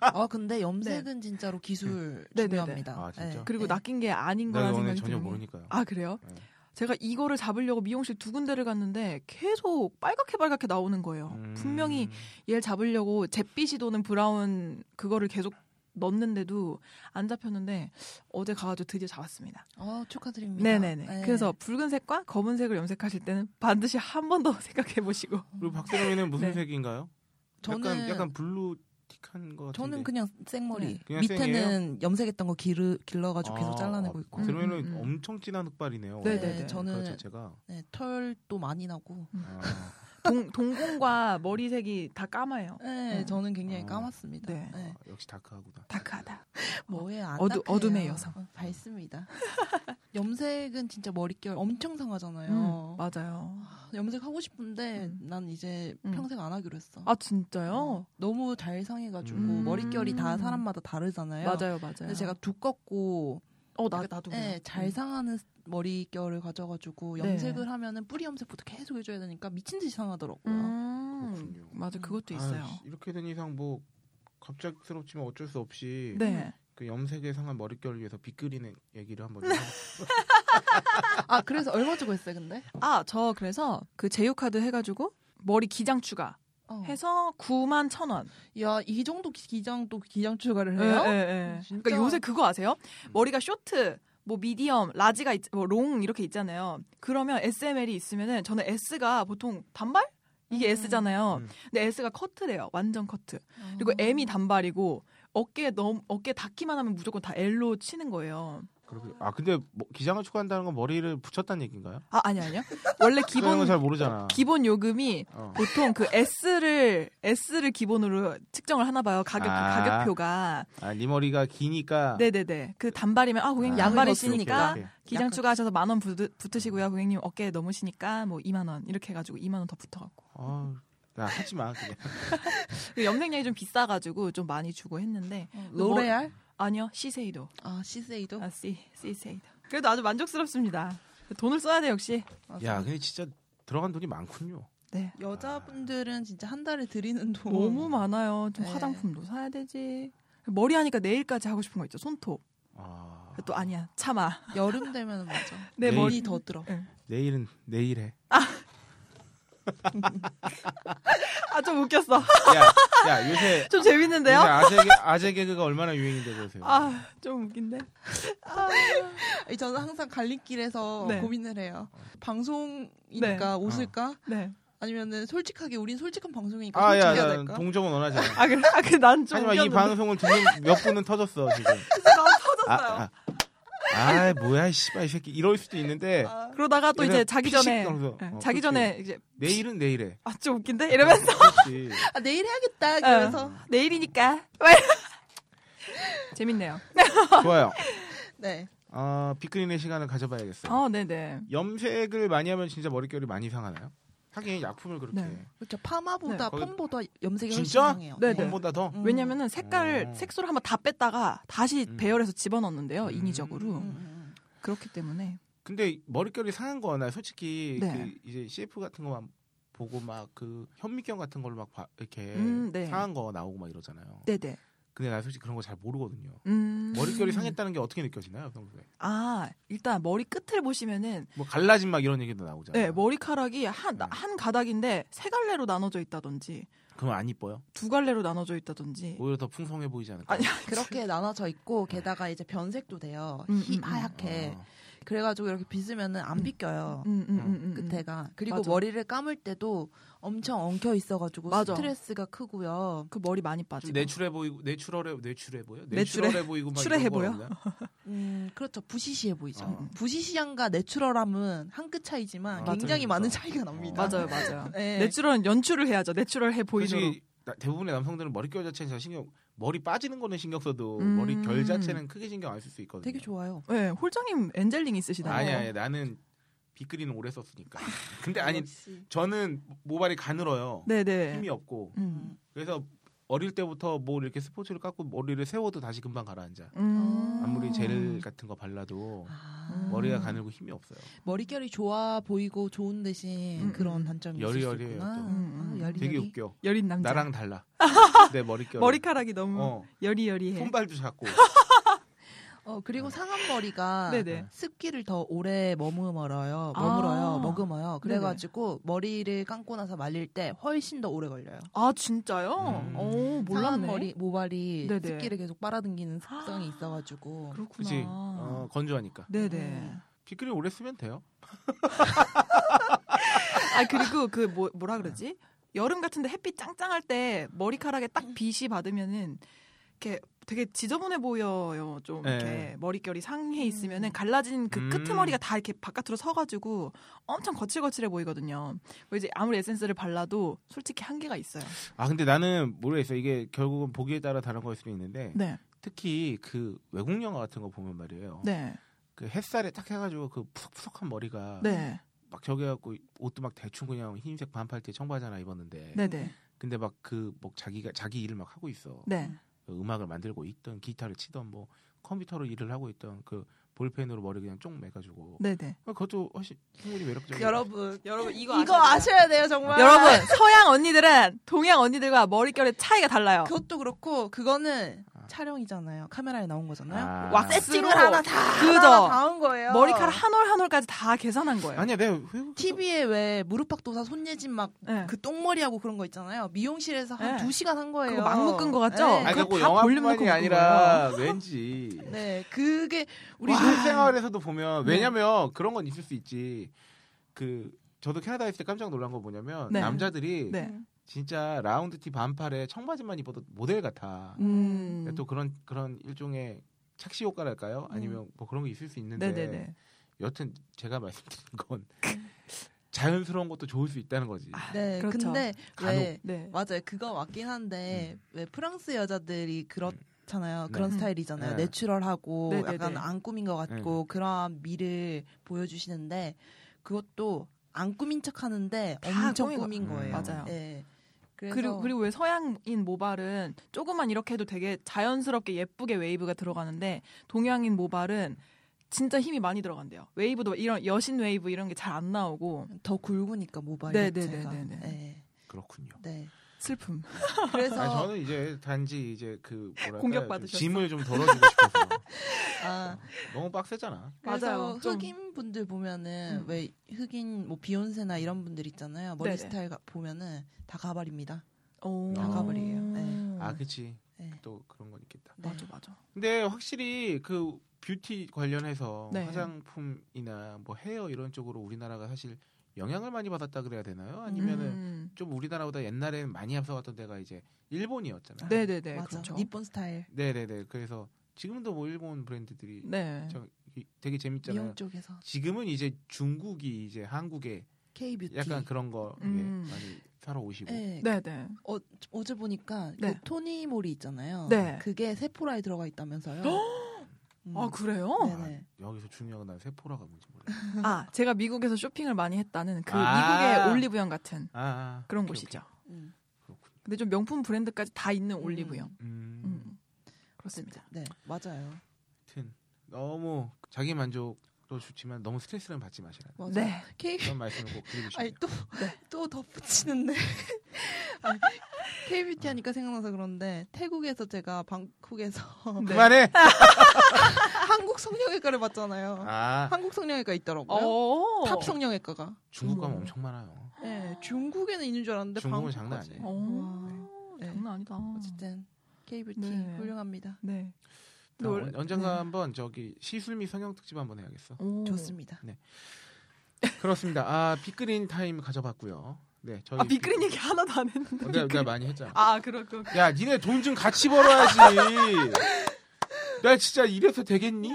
아 근데 염색은 진짜로 기술 네, 네, 중요합니다. 아, 진짜? 그리고 네. 낚인 게 아닌 거라는 생각이 전혀 드는 게 모르니까요. 아 그래요? 네. 제가 이거를 잡으려고 미용실 두 군데를 갔는데 계속 빨갛게 빨갛게 나오는 거예요. 음. 분명히 얘를 잡으려고 잿빛이 도는 brown 그거를 계속 넣는데도 안 잡혔는데 어제 가가지고 드디어 잡았습니다. 아 축하드립니다. 네네네. 네. 그래서 붉은색과 검은색을 염색하실 때는 반드시 한 번 더 생각해 보시고. 그리고 박세롬이는 무슨 네. 색인가요? 저는 약간 약간 blue틱한 거 같은데. 저는 그냥 생머리. 네. 그냥 밑에는 염색했던 거 기르, 길러가지고 계속 아, 잘라내고 있고. 음, 세롬이는 음, 음. 엄청 진한 흑발이네요. 네, 네, 네, 네. 저는. 네, 털도 많이 나고. 아, 동, 동공과 머리색이 다 까마요. 네, 음. 저는 굉장히 어. 까맣습니다. 네. 네. 아, 역시 다크하구나. 다크하다. 뭐에 안 어두-. 어둠의 여성. 어, 밝습니다. 염색은 진짜 머릿결 엄청 상하잖아요. 음, 맞아요. 염색 하고 싶은데 음. 난 이제 음. 평생 안 하기로 했어. 아 진짜요? 어, 너무 잘 상해가지고 음. 머릿결이 다 사람마다 다르잖아요. 맞아요, 맞아요. 근데 제가 두껍고 어나 나도 네. 잘 음. 상하는 머릿결을 가져가지고 네. 염색을 하면은 뿌리 염색부터 계속 해줘야 되니까 미친 듯이 상하더라고요. 음, 그렇군요. 맞아, 음. 그것도 아유, 있어요. 이렇게 된 이상 뭐 갑작스럽지만 어쩔 수 없이 네. 그 염색에 상한 머릿결을 위해서 빗그리는 얘기를 한번? 아 그래서 얼마 주고 했어요, 근데? 아, 저 그래서 그 제휴카드 해가지고 머리 기장 추가 어. 해서 9만 천 원. 야, 이 정도 기- 기장 또 기장 추가를 예, 해요? 예, 예. 진짜? 그러니까 요새 그거 아세요? 머리가 쇼트, 뭐 미디엄, 라지가 있, 뭐롱 이렇게 있잖아요. 그러면 SML이 있으면은 저는 S가 보통 단발? 이게 음. S잖아요. 음. 근데 S가 커트래요. 완전 커트. 어. 그리고 M이 단발이고 어깨에 넘 어깨 닿기만 하면 무조건 다 L로 치는 거예요. 그렇게 아 근데 뭐 기장을 추구한다는 건 머리를 붙였다는 얘기인가요? 아 아니 아니요. 원래 기본 기본 잘 모르잖아. 기본 요금이 어. 보통 그 S를 S를 기본으로 측정을 하나 봐요. 가격 아. 가격표가. 아, 네 머리가 기니까. 네네네. 그 단발이면 아 고객님 아, 양발이시니까 오케이, 오케이. 기장 약간- 추가하셔서 만 원 붙으시고요. 고객님 어깨에 넘으시니까 뭐 2만 원 이렇게 해가지고 2만 원 더 붙어갖고. 아, 나 하지 마 그냥. 그 염색약이 좀 비싸가지고 좀 많이 주고 했는데 로레알? 아니요 시세이도. 아 시세이도? 아 시 시세이도. 그래도 아주 만족스럽습니다. 돈을 써야 돼 역시. 맞아. 야 근데 진짜 들어간 돈이 많군요. 네. 여자분들은 진짜 한 달에 드리는 돈 너무 많아요. 좀 네. 화장품도 사야 되지. 머리 하니까 내일까지 하고 싶은 거 있죠. 손톱. 아 또 아니야. 참아. 여름 되면 맞아. 내 내일- 머리 더 들어. 내일은 내일 해. 아 좀 웃겼어. 야, 야 요새 좀 재밌는데요? 아재 개- 아재 개그가 얼마나 유행인데 보세요. 아 좀 웃긴데. 아니, 저는 항상 갈림길에서 네. 고민을 해요. 방송이니까 네. 웃을까? 네. 아니면은 솔직하게 우린 솔직한 방송이니까 아, 야, 솔직해야 나 될까? 동정은 원하지 않아. 아 그래? 아 그래 난좀 하지만 이 방송을 듣는 몇 분은 터졌어 지금. 터졌어요. 아, 아, 아 뭐야, 이 씨발 이 새끼 이럴 수도 있는데 아, 그러다가 또 이제 자기 전에 어, 자기 그렇지. 전에 이제 내일은 내일에. 아 좀 웃긴데 이러면서 그렇지. 아, 내일 해야겠다. 그래서 어, 내일이니까 재밌네요. 좋아요. 네. 어, 빅그린의 시간을 가져봐야겠어요. 아 네네. 염색을 많이 하면 진짜 머릿결이 많이 상하나요? 하긴 약품을 그렇게 네. 그렇죠. 파마보다 네. 펌보다 염색이 훨씬 진짜? 이상해요. 네, 네. 펌보다 더. 음. 왜냐면은 색깔 어. 색소를 한번 다 뺐다가 다시 음. 배열해서 집어넣는데요 음. 인위적으로 음, 음, 그렇기 때문에 근데 머릿결이 상한 거나 솔직히 네. 그 이제 CF 같은 거만 보고 막 그 현미경 같은 걸로 막 봐- 이렇게 음, 네. 상한 거 나오고 막 이러잖아요. 네 네. 근데 나 솔직히 그런 거 잘 모르거든요. 음. 머릿결이 상했다는 게 어떻게 느껴지나요, 평소에? 아 일단 머리 끝을 보시면은 뭐 갈라진 막 이런 얘기도 나오잖아요. 네 머리카락이 한 네. 한 가닥인데 세 갈래로 나눠져 있다든지 그럼 안 이뻐요? 두 갈래로 나눠져 있다든지 오히려 더 풍성해 보이지 않을까? 아니 그렇게 나눠져 있고 게다가 이제 변색도 돼요. 음, 희, 음, 음. 하얗게. 어. 그래가지고 이렇게 빗으면은 안 비껴요. 음, 음, 음, 음, 음. 끝에가 그리고 맞아. 머리를 감을 때도 엄청 엉켜 있어가지고 맞아. 스트레스가 크고요. 그 머리 많이 좀 빠지고 내추럴해 보이고 내추럴해 내추럴해 보여? 내추럴해- 보이고 막 추레해 이런 보여? 음 그렇죠 부시시해 보이죠. 어. 부시시함과 내추럴함은 한 끗 차이지만 맞아요. 굉장히 많은 그러니까. 차이가 납니다. 맞아요 맞아요 네. 내추럴은 연출을 해야죠 내추럴해 보이도록 대부분의 남성들은 머릿결 자체는 잘 신경 머리 빠지는 거는 신경 써도 음. 머릿결 자체는 크게 신경 안 쓸 수 있거든요. 되게 좋아요. 네 홀장님 엔젤링 있으시다요 아니 아니 나는 빗그리는 오래 썼으니까. 근데 아니. 저는 모발이 가늘어요. 네네 힘이 없고 음. 그래서 어릴 때부터 뭐 이렇게 스포츠를 깎고 머리를 세워도 다시 금방 가라앉아. 음. 아무리 젤 같은 거 발라도 아, 음. 머리가 가늘고 힘이 없어요. 머릿결이 좋아 보이고 좋은 대신 음, 그런 음. 단점이 여리여리해요, 있을 수 있구나. 또. 음, 음. 아, 여리여리. 되게 웃겨. 여린 남자 나랑 달라. 내 머릿결. 머리카락이 너무 어, 여리여리해 손발도 작고. 어 그리고 상한 머리가 네네. 습기를 더 오래 머무러요. 아. 머물어요. 머금어요. 그래가지고 머리를 감고 나서 말릴 때 훨씬 더 오래 걸려요. 아 진짜요? 음. 오 상한 몰랐네 머리 모발이 네네. 습기를 계속 빨아당기는 습성이 있어가지고 그렇구나 그치. 어, 건조하니까. 네네 빗그리 오래 쓰면 돼요. 아 그리고 그 뭐 뭐라 그러지 여름 같은데 햇빛 짱짱할 때 머리카락에 딱 빛이 받으면은 이렇게 되게 지저분해 보여요 좀 네. 이렇게 머릿결이 상해 음. 있으면은 갈라진 그 음. 끄트머리가 다 이렇게 바깥으로 서가지고 엄청 거칠거칠해 보이거든요 뭐 이제 아무리 에센스를 발라도 솔직히 한계가 있어요 아 근데 나는 모르겠어. 이게 결국은 보기에 따라 다른 거일 수도 있는데 네 특히 그 외국 영화 같은 거 보면 말이에요. 네, 그 햇살에 딱 해가지고 그 푸석푸석한 머리가 네, 막 저기 갖고 옷도 막 대충 그냥 흰색 반팔 티 청바지 하나 입었는데 네, 네, 근데 막 그뭐 자기가 자기 일을 막 하고 있어. 네. 음악을 만들고 있던 기타를 치던 뭐 컴퓨터로 일을 하고 있던 그 볼펜으로 머리 그냥 쫑 매가지고 네, 네. 그것도 훨씬 충분히 매력적이야. 여러분 여러분 이거 아셔야 돼요 정말. 여러분 서양 언니들은 동양 언니들과 머릿결의 차이가 달라요. 그것도 그렇고 그거는 아. 촬영이잖아요. 카메라에 나온 거잖아요. 아. 왁스 세팅을 하나 다 그죠. 다한 거예요. 머리카락 한 올 한 올까지 다 계산한 거예요. 아니야 내가 왜 TV에 왜 무릎팍도사 손예진 막그 네. 똥머리하고 그런 거 있잖아요. 미용실에서 한 네. 두 시간 한 거예요. 그거 막 묶은 거 같죠? 아니 그거 그거 다 볼륨 넣고 영화뿐만이 아니라 왠지 네, 그게 우리 와, 실생활에서도 보면 네. 왜냐면 그런 건 있을 수 있지. 그 저도 캐나다에 있을 때 깜짝 놀란 거 뭐냐면 네. 남자들이 네. 진짜 라운드 티 반팔에 청바지만 입어도 모델 같아. 음. 또 그런 그런 일종의 착시 효과랄까요? 아니면 뭐 그런 게 있을 수 있는데 네네네. 여튼 제가 말씀드린 건 자연스러운 것도 좋을 수 있다는 거지. 아, 네, 그렇죠. 근데 간혹. 왜 네. 맞아요. 그거 맞긴 한데 왜 프랑스 여자들이 그렇 잖아요. 네. 그런 음. 스타일이잖아요. 네. natural하고 네네네. 약간 안 꾸민 것 같고 그런 미를 보여주시는데 그것도 안 꾸민 척 하는데 다 엄청 꾸민 거- 꾸민 음. 거예요. 맞아요. 네. 그래서 그리고 그리고 왜 서양인 모발은 조금만 이렇게 해도 되게 자연스럽게 예쁘게 웨이브가 들어가는데 동양인 모발은 진짜 힘이 많이 들어간대요. 웨이브도 이런 여신 웨이브 이런 게 잘 안 나오고 더 굵으니까 모발 네, 자체가. 네, 네, 네, 네. 네. 그렇군요. 네. 슬픔. 그래서 아니, 저는 이제 단지 이제 그 뭐랄까 공격받으셨어. 짐을 좀 덜어주고 싶어서 아, 너무 빡세잖아. 그래서 맞아요. 좀- 흑인 분들 보면은 음. 왜 흑인 뭐 비욘세나 이런 분들 있잖아요. 머리 네네. 스타일 가- 보면은 다 가발입니다. 오. 다 가발이에요. 네. 아, 그치. 네. 또 그런 건 있겠다. 네. 맞아 맞아. 근데 확실히 그 뷰티 관련해서 네. 화장품이나 뭐 헤어 이런 쪽으로 우리나라가 사실 영향을 많이 받았다 그래야 되나요? 아니면은 음. 좀 우리나라보다 옛날에는 많이 앞서갔던 데가 이제 일본이었잖아요. 네네네. 맞아. 그렇죠. 니폰 스타일. 네네네. 그래서 지금도 뭐 일본 브랜드들이 네. 저, 이- 되게 재밌잖아요. 미용 쪽에서 지금은 이제 중국이 이제 한국에 K 뷰티. 약간 그런 거 예, 음. 많이 사러 오시고 네. 네네. 어, 어제 보니까 네. 그 토니몰이 있잖아요. 네. 그게 세포라에 들어가 있다면서요. 음. 아 그래요? 네네. 여기서 중요한 건 난 세포라가 뭔지 모르겠어. 아 제가 미국에서 쇼핑을 많이 했다는 그 아. 미국의 올리브영 같은 아, 아 그런 오케이, 곳이죠. 음. 오케이. 그렇군. 근데 좀 명품 브랜드까지 다 있는 올리브영. 음, 음. 그렇습니다. 네, 맞아요. 하여튼 너무 자기 만족도 좋지만 너무 스트레스는 받지 마시라. 네. K 그런 말씀을 꼭 드리고 싶네요. 아니 또또 덧붙이는데 아니, K-beauty 하니까 생각나서 그런데 태국에서 제가 방콕에서 네. 그만해. 한국 성형외과를 봤잖아요. 아 한국 성형외과 있더라고요. 오. top 성형외과가. 중국 가면 어머. 엄청 많아요. 네, 중국에는 있는 줄 알았는데 중국은. 장난 아니에요. 오. 네. 장난 아니다. 어쨌든 K-beauty 네. 훌륭합니다. 네. 언- 언젠가 네. 한번 저기 시술 미 성형 특집 한번 해야겠어. 오. 좋습니다. 그렇습니다. 아 빅그린 타임 가져봤고요. 네, 저희 아 빅그린 얘기 하나도 안 했는데. 어, 내가, 내가 많이 했잖아. 아 그렇 그. 야, 니네 돈 좀 같이 벌어야지. 나 진짜 이래서 되겠니?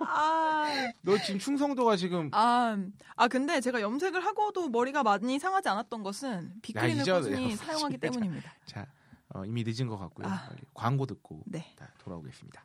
아. 너 지금 충성도가 지금 아, 아 근데 제가 염색을 하고도 머리가 많이 상하지 않았던 것은 잊어야 꾸준히. 사용하기 때문입니다. 자 어, 이미 늦은 것 같고요. 아. 광고 듣고 네. 다 돌아오겠습니다.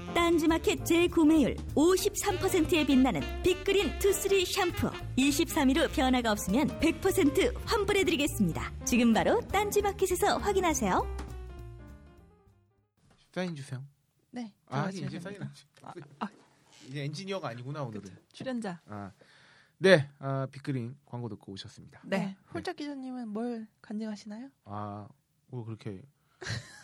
딴지마켓 재구매율 53%에 빛나는 빅그린 투쓰리 샴푸 23일 후 변화가 없으면 100% 환불해드리겠습니다. 지금 바로 딴지마켓에서 확인하세요. 사인 주세요. 네. 아, 제가 이제 사인 안 아, 주- 아. 이제 엔지니어가 아니구나 오늘은. 출연자. 아, 네, 아, 빅그린 광고 듣고 오셨습니다. 네. 네. 홀짝 기자님은 뭘 간증하시나요? 아, 뭐 그렇게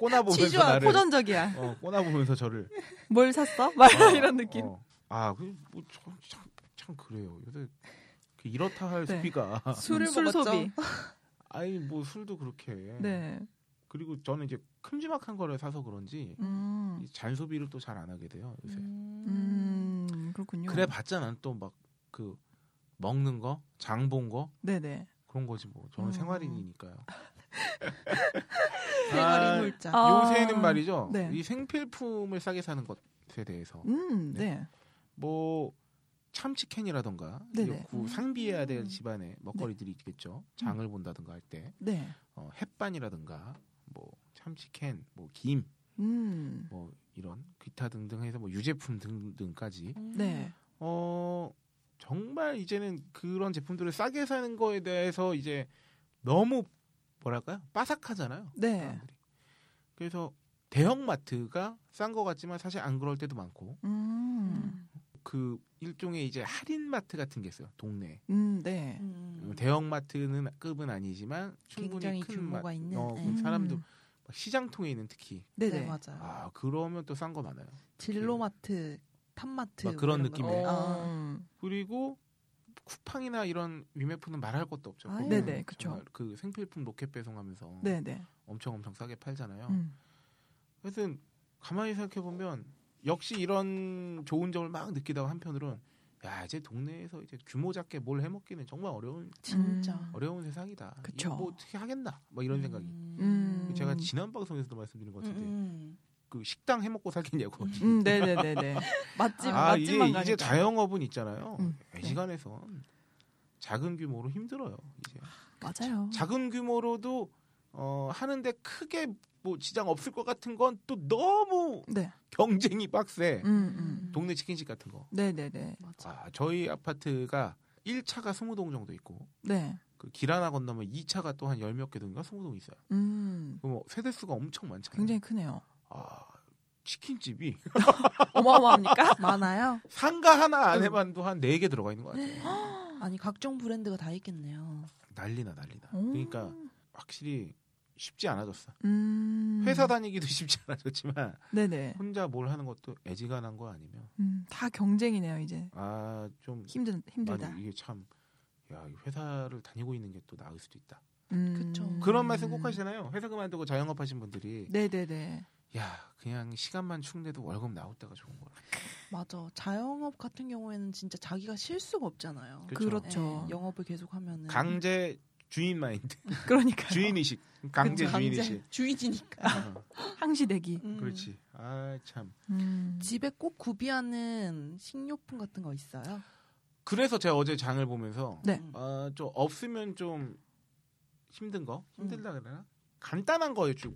꼬나 보면서 치주한 나를 포전적이야. 어, 꼬나 보면서 저를 뭘 샀어? 막 어, 이런 느낌. 어. 아, 그뭐 참, 참, 참 그래요. 요새 그 이렇다 할 네. 소비가 술을 술 먹었죠. 소비. 아니 뭐 술도 그렇게. 네. 그리고 저는 이제 큼지막한 거를 사서 그런지 음. 이 잔소비를 또 잘 안 하게 돼요 요새. 음. 음. 그렇군요. 그래 봤잖아 또막 그 먹는 거, 장 본 거 네네. 그런 거지 뭐. 저는 음. 생활인이니까요. 생활인 아, 홀짝. 아. 요새는 말이죠. 네. 이 생필품을 싸게 사는 것에 대해서 음. 네. 뭐 참치캔이라던가 네네. 그 음. 상비해야 될 집안에 먹거리들이 있겠죠. 장을 본다든가 할 때 네. 어, 햇반이라든가 뭐 참치캔, 뭐 김, 음. 뭐 이런 기타 등등 해서 뭐 유제품 등등까지 음. 네. 어 정말 이제는 그런 제품들을 싸게 사는 거에 대해서 이제 너무 뭐랄까요 빠삭하잖아요. 네. 사람들이. 그래서 대형마트가 싼 것 같지만 사실 안 그럴 때도 많고 음. 그 일종의 이제 할인마트 같은 게 있어요 동네. 음. 네. 음. 대형마트는 급은 아니지만 충분히 굉장히 큰 규모가 마- 있는, 어, 네. 그 사람도 음. 막 시장통에 있는 특히 네네. 네, 맞아요. 아 그러면 또 싼 거 많아요. 진로마트, 탑마트 막 그런 뭐 느낌의. 거. 아. 어. 그리고 쿠팡이나 이런 위메프는 말할 것도 없죠. 아, 그거 네네, 그쵸. 정말 그 생필품 로켓 배송하면서 네네. 엄청 엄청 싸게 팔잖아요. 음. 하여튼 가만히 생각해 보면 역시 이런 좋은 점을 막 느끼다가 한편으로는 야 이제 동네에서 이제 규모 작게 뭘 해먹기는 정말 어려운 진짜. 음. 어려운 세상이다. 그쵸. 뭐 어떻게 하겠나? 뭐 이런 생각이. 음. 제가 지난 방송에서도 말씀드린 것 같은데 음. 그 식당 해먹고 살겠냐고. 음, 네네네네. 맛집 아 이게 맛집만 이제 가니까. 자영업은 있잖아요. 음, 네. 시간에선 작은 규모로 힘들어요. 이제 맞아요. 작은 규모로도 어, 하는데 크게 뭐 지장 없을 것 같은 건 또 너무 네. 경쟁이 빡세. 음, 음. 동네 치킨집 같은 거. 네네네. 아, 저희 아파트가 1차가 20동 정도 있고 네. 그길 하나 건너면 2차가 또 한 열 몇 개 동인가 20동 있어요. 음. 그럼 뭐 세대 수가 엄청 많잖아요. 굉장히 크네요. 아, 치킨집이 어마어마합니까? 많아요? 상가 하나 음. 안에만도 한 4개 들어가 있는 것 같아요. 아니 각종 브랜드가 다 있겠네요. 난리나 난리나. 오. 그러니까 확실히 쉽지 않아졌어. 음. 회사 다니기도 쉽지 않아졌지만 네네. 혼자 뭘 하는 것도 애지간한 거 아니면 음, 다 경쟁이네요 이제. 아 좀 힘든 힘들다. 이게 참 야, 이 회사를 다니고 있는 게 또 나을 수도 있다. 음. 그쵸. 그런 말씀 꼭 하시잖아요. 회사 그만두고 자영업 하신 분들이 네네네. 야, 그냥 시간만 축내도 월급 나올 때가 좋은 거야. 맞아. 자영업 같은 경우에는 진짜 자기가 실 수가 없잖아요. 그쵸. 그렇죠. 예, 영업을 계속 하면은 강제 주인 마인드, 그러니까 주인 의식, 강제 그쵸. 주인 강제 의식. 주인이니까. 어, 항시대기. 음. 그렇지. 아 참. 음. 집에 꼭 구비하는 식료품 같은 거 있어요? 그래서 제가 어제 장을 보면서 네. 음. 어, 좀 없으면 좀 힘든 거, 음. 힘들다 그러나 간단한 거에 주,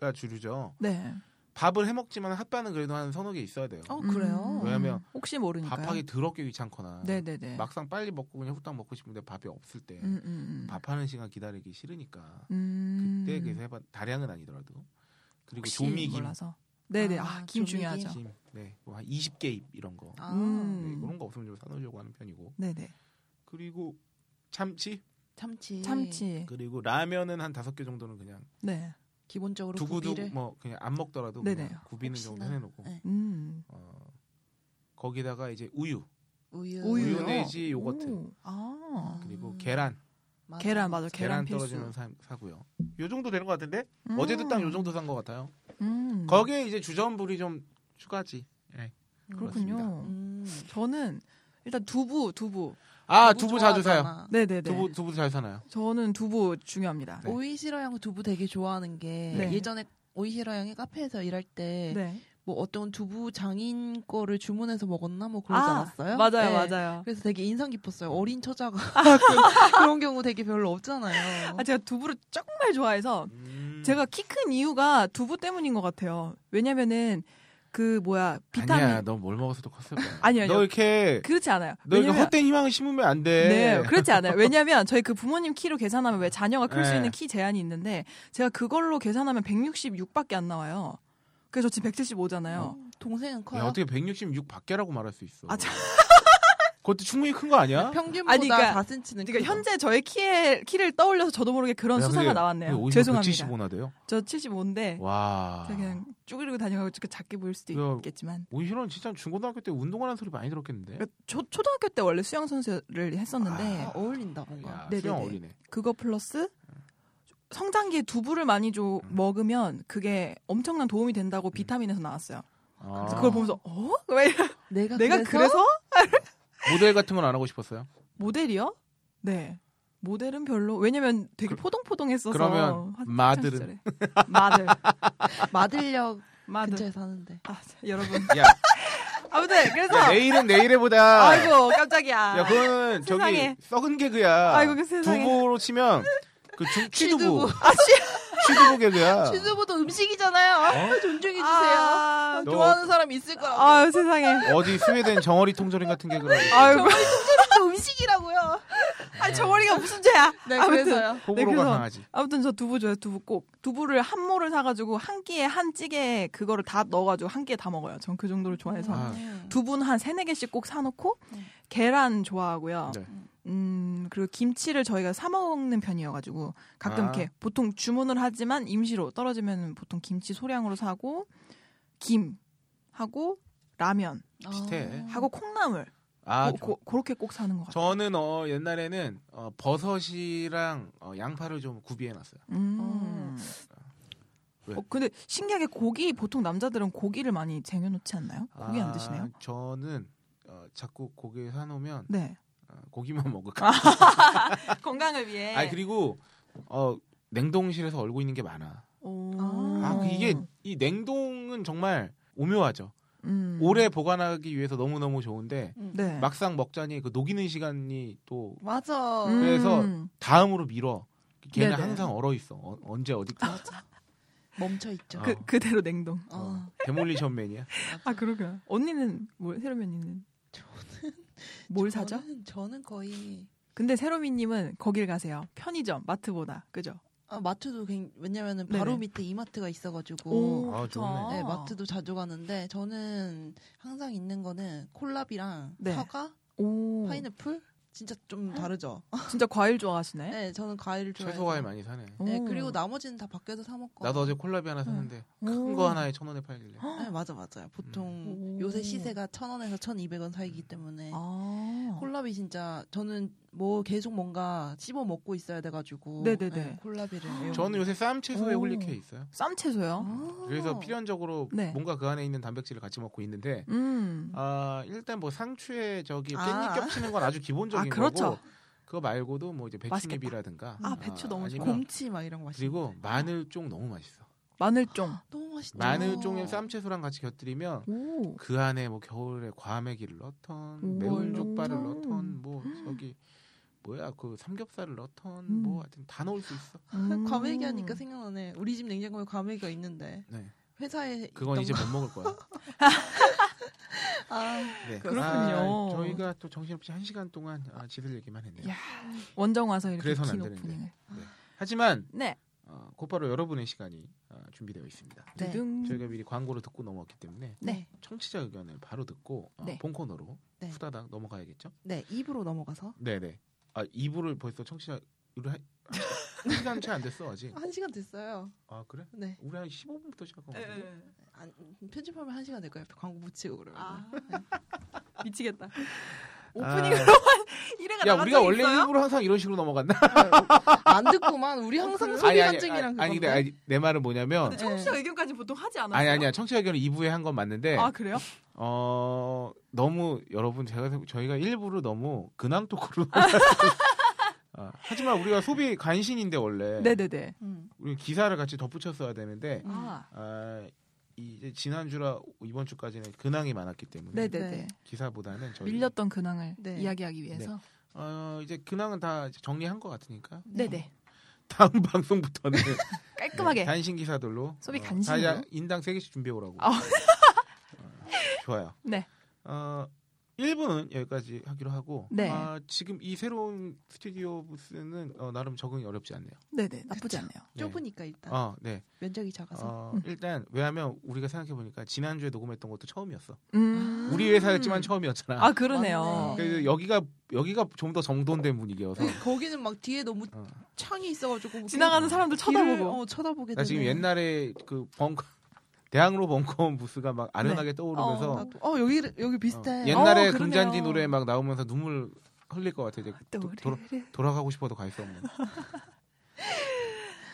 가 주류죠. 네. 밥을 해 먹지만 핫바는 그래도 한 서너 개 있어야 돼요. 어 그래요? 음. 왜냐면 혹시 모르니까요. 밥하기 더럽게 귀찮거나 네네네. 막상 빨리 먹고 그냥 후딱 먹고 싶은데 밥이 없을 때 음, 음, 음. 밥하는 시간 기다리기 싫으니까 음. 그때 그래서 해봐 다량은 아니더라도 그리고 혹시 조미김, 몰라서. 네네. 아, 아, 김 조미김. 중요하죠. 김, 네, 뭐한 20개 이런 거 아, 음. 네, 그런 거 없으면 좀 사놓으려고 하는 편이고 네네. 그리고 참치 참치. 참치. 그리고 라면은 한 다섯 개 정도는 그냥 네. 기본적으로 두고두고 구비를. 뭐 그냥 안 먹더라도 네네. 그냥 구비는 정도. 해놓고 네. 음. 어, 거기다가 이제 우유 우유. 우유 내지 요거트 오. 아. 그리고 음. 계란 맞아, 계란 맞아. 계란, 계란 필수. 떨어지면 사, 사고요. 요 정도 되는 것 같은데 음. 어제도 딱 요 정도 산 것 같아요. 음. 거기에 이제 주전부리 좀 추가지. 예. 그렇군요. 음. 저는 일단 두부, 두부. 아 두부 자주 사요. 네네네. 두부 두부 잘 사나요? 저는 두부 중요합니다. 네. 오이시러 양 두부 되게 좋아하는 게 네. 예전에 오이시러 양이 카페에서 일할 때뭐 네. 어떤 두부 장인 거를 주문해서 먹었나 뭐 그러지 아, 않았어요? 맞아요, 네. 맞아요. 그래서 되게 인상 깊었어요. 어린 처자가 그- 그런 경우 되게 별로 없잖아요. 아, 제가 두부를 정말 좋아해서 음. 제가 키 큰 이유가 두부 때문인 것 같아요. 왜냐면은 그 뭐야 비타민 아니야, 너 뭘 먹어서도 컸을 거야. 아니요, 아니요. 너 이렇게 그렇지 않아요. 너 이렇게 왜냐면 헛된 희망을 심으면 안 돼. 네, 그렇지 않아요. 왜냐면 저희 그 부모님 키로 계산하면 왜 자녀가 클 수 네. 있는 키 제한이 있는데 제가 그걸로 계산하면 166밖에 안 나와요. 그래서 저 지금 175잖아요. 동생은 커요. 야, 어떻게 166 밖에라고 말할 수 있어? 아, 참. 그것도 충분히 큰 거 아니야? 평균보다 아니, 그러니까- 4cm는 그러니까 현재 저의 키에 키를 떠올려서 저도 모르게 그런 야, 수사가 근데 나왔네요. 죄송합니다. 175나 돼요? 저 75인데 와. 제가 그냥 쭈그리고 다녀가지고 작게 보일 수도 야, 있겠지만 오이시런 진짜 중고등학교 때 운동하는 소리 많이 들었겠는데? 그러니까 초, 초등학교 때 원래 수영 선수를 했었는데 아, 어울린다 뭔가. 야. 수영 어울리네. 그거 플러스 성장기에 두부를 많이 줘 음. 먹으면 그게 엄청난 도움이 된다고 비타민에서 나왔어요. 아, 그래서 그걸 보면서 어? 왜? 내가, 내가 그래서? 모델 같은 건 안 하고 싶었어요? 모델이요? 네. 모델은 별로 왜냐면 되게 그- 포동포동했어서 그러면 학- 마들은? 마들 마들역 마들 근처에 사는데. 아, 자, 여러분 야, 아무튼 그래서 야, 내일은 내일 해보다. 아이고 깜짝이야 야, 그건 세상에. 저기 썩은 개그야. 아이고, 그 세상에. 두부로 치면 그 주, 취두부. 아, 취 두부 개그야. 취두부도 음식이잖아요. 아, 존중해 주세요. 아, 너- 좋아하는 사람 있을 거라고. 아 세상에 어디 스웨덴 정어리 통조림 같은 개그라고. 아이고 또 음식이라고요. 아 저머리가 무슨 죄야 네, 아무튼. 그래서요. 호불호가 그래서- 강하지. 아무튼 저 두부 좋아요 두부 꼭 두부를 한 모를 사가지고 한 끼에 한 찌개에 그거를 다 넣어가지고 한 끼에 다 먹어요 전 그 정도로 좋아해서 아. 두부는 한 세네 개씩 꼭 사놓고 음. 계란 좋아하고요 네. 음 그리고 김치를 저희가 사 먹는 편이어가지고 가끔 아. 이렇게 보통 주문을 하지만 임시로 떨어지면 보통 김치 소량으로 사고 김 하고 라면 비슷해. 하고 콩나물 아, 고, 렇게 꼭 사는 것 같아요. 저는 어 옛날에는 어, 버섯이랑 어, 양파를 좀 구비해놨어요. 음. 왜? 어, 근데 신기하게 고기 보통 남자들은 고기를 많이 쟁여놓지 않나요? 고기 안 아, 드시네요? 저는 어, 자꾸 고기 사놓으면 네. 어, 고기만 먹을까. 건강을 위해. 아 그리고 어 냉동실에서 얼고 있는 게 많아. 오. 아, 그 이게 이 냉동은 정말 오묘하죠. 음. 오래 보관하기 위해서 너무 너무 좋은데 네. 막상 먹자니 그 녹이는 시간이 또 맞아. 음. 그래서 다음으로 미뤄. 걔는 네네. 항상 얼어 있어. 어, 언제 어디 맞아. 멈춰 있죠. 어. 그 그대로 냉동. 어. 데몰리션 맨이야. 아 그러게요. 언니는 뭐 세로미님은 뭘사 죠? 저는, 저는 거의 근데 세로미님은 거길 가세요. 편의점, 마트보다 그죠? 아, 마트도 굉- 왜냐면은 네네. 바로 밑에 이마트가 있어가지고 오, 아. 좋네. 네, 마트도 자주 가는데 저는 항상 있는 거는 콜라비랑 네. 사과, 오, 파인애플 진짜 좀 다르죠. 진짜 과일 좋아하시네. 네, 저는 과일을 좋아해서. 채소 과일 많이 사네. 네, 오. 그리고 나머지는 다 밖에서 사 먹고. 나도 어제 콜라비 하나 샀는데 오. 큰거 하나에 천 원에 팔길래. 네, 맞아 맞아요. 보통 오. 요새 시세가 천 원에서 천 이백 원 사이기 때문에 아, 콜라비 진짜 저는 뭐 계속 뭔가 씹어 먹고 있어야 돼가지고. 네네네. 네, 콜라비를. 애용합니다. 저는 요새 쌈 채소에 오. 홀릭해 있어요. 쌈 채소요. 아. 그래서 필연적으로 네. 뭔가 그 안에 있는 단백질을 같이 먹고 있는데 음, 아 일단 뭐 상추에 저기 아. 깻잎 겹치는 건 아주 기본적인 아, 그렇죠. 거고 그거 말고도 뭐 이제. 배추잎이라든가 아, 배추 너무 좋아. 곰치 막 이런 거 맛있어. 그리고 마늘쫑 너무 맛있어. 마늘쫑. 너무 맛있죠. 마늘쫑에 쌈채소랑 같이 곁들이면 오, 그 안에 뭐 겨울에 과메기를 넣던 오. 매운 족발을 음. 넣던 뭐 저기 뭐야 그 삼겹살을 넣던 음. 뭐 하여튼 다 넣을 수 있어. 음. 과메기 하니까 생각나네. 우리 집 냉장고에 과메기가 있는데 네. 회사에 그건 이제 거. 못 먹을 거야. 아, 네. 그렇군요. 아, 저희가 또 정신없이 한 시간 동안 아, 지들 얘기만 했네요. 야. 원정 와서 이렇게 그래서는 긴안 되는데. 오프닝을. 하지만 네. 어, 곧바로 여러분의 시간이 어, 준비되어 있습니다. 네. 저희가 미리 광고를 듣고 넘어왔기 때문에 네. 청취자 의견을 바로 듣고 어, 네. 본 코너로 네. 후다닥 넘어가야겠죠? 네, 입으로 넘어가서 네 네. 아 2부를 벌써 청취자 우리 한, 한 시간 채 안 됐어 아직. 한 시간 됐어요. 아 그래? 네. 우리 한 15분부터 시작한 네. 건데. 안, 편집하면 한 시간 될 거예요. 광고 붙이고 그러면. 아, 미치겠다. 아, 오프닝으로만 이래가 야 우리가 적 원래 있어요? 일부러 항상 이런 식으로 넘어갔나? 안 듣고만 우리 항상 소리 간증이랑 아니, 근데 아니, 내 말은 뭐냐면 근데 청취자 의견까지 보통 하지 않았어요? 아니 아니야 청취자 의견을 2부에 한 건 맞는데 아 그래요? 어 너무 여러분 제가 저희가 일부러 너무 근황 토크로 아, 하지만 우리가 소비 간신인데 원래 네네네. 음. 우리 기사를 같이 덧붙였어야 되는데 아 아, 이제 지난주라 이번 주까지는 근황이 많았기 때문에 네네네. 네. 기사보다는 저희 밀렸던 근황을 네. 이야기하기 위해서. 어, 이제 근황은 다 정리한 것 같으니까 네네. 다음 방송부터는 깔끔하게. 네, 단신 기사들로 소비 어, 간신으로? 다 인당 3개씩 준비해 오라고. 아. 어, 좋아요. 네. 어, 1부는 여기까지 하기로 하고 네. 아, 지금 이 새로운 스튜디오 부스는 어, 나름 적응이 어렵지 않네요. 네네. 나쁘지 않네요. 네. 좁으니까 일단 어, 네. 면적이 작아서. 어, 음. 일단 왜냐하면 우리가 생각해 보니까 지난주에 녹음했던 것도 처음이었어. 음. 우리 회사였지만 처음이었잖아. 아 그러네요. 그래서 여기가 여기가 좀 더 정돈된 분위기여서 거기는 막 뒤에 너무 어. 창이 있어가지고 지나가는 사람들 쳐다보고. 어, 쳐다보게 나 지금. 옛날에 그 벙커 대학로 벙커원 부스가 막 아련하게 떠오르면서 어, 어 여기 여기 비슷해. 어, 옛날에 어. 금잔디 노래 막 나오면서 눈물 흘릴 것 같아. 이제 도, 또래를. 돌아, 돌아 가고 싶어도 갈 수 없는.